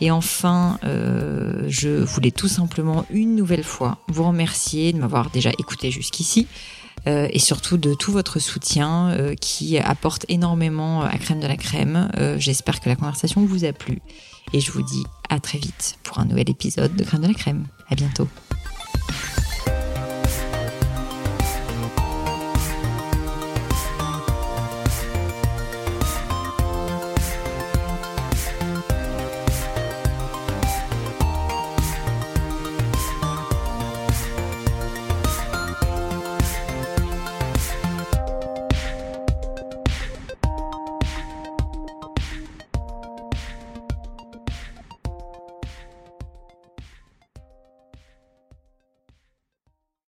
Et enfin, euh, je voulais tout simplement une nouvelle fois vous remercier de m'avoir déjà écouté jusqu'ici euh, et surtout de tout votre soutien euh, qui apporte énormément à Crème de la Crème. Euh, J'espère que la conversation vous a plu et je vous dis à très vite pour un nouvel épisode de Crème de la Crème. À bientôt.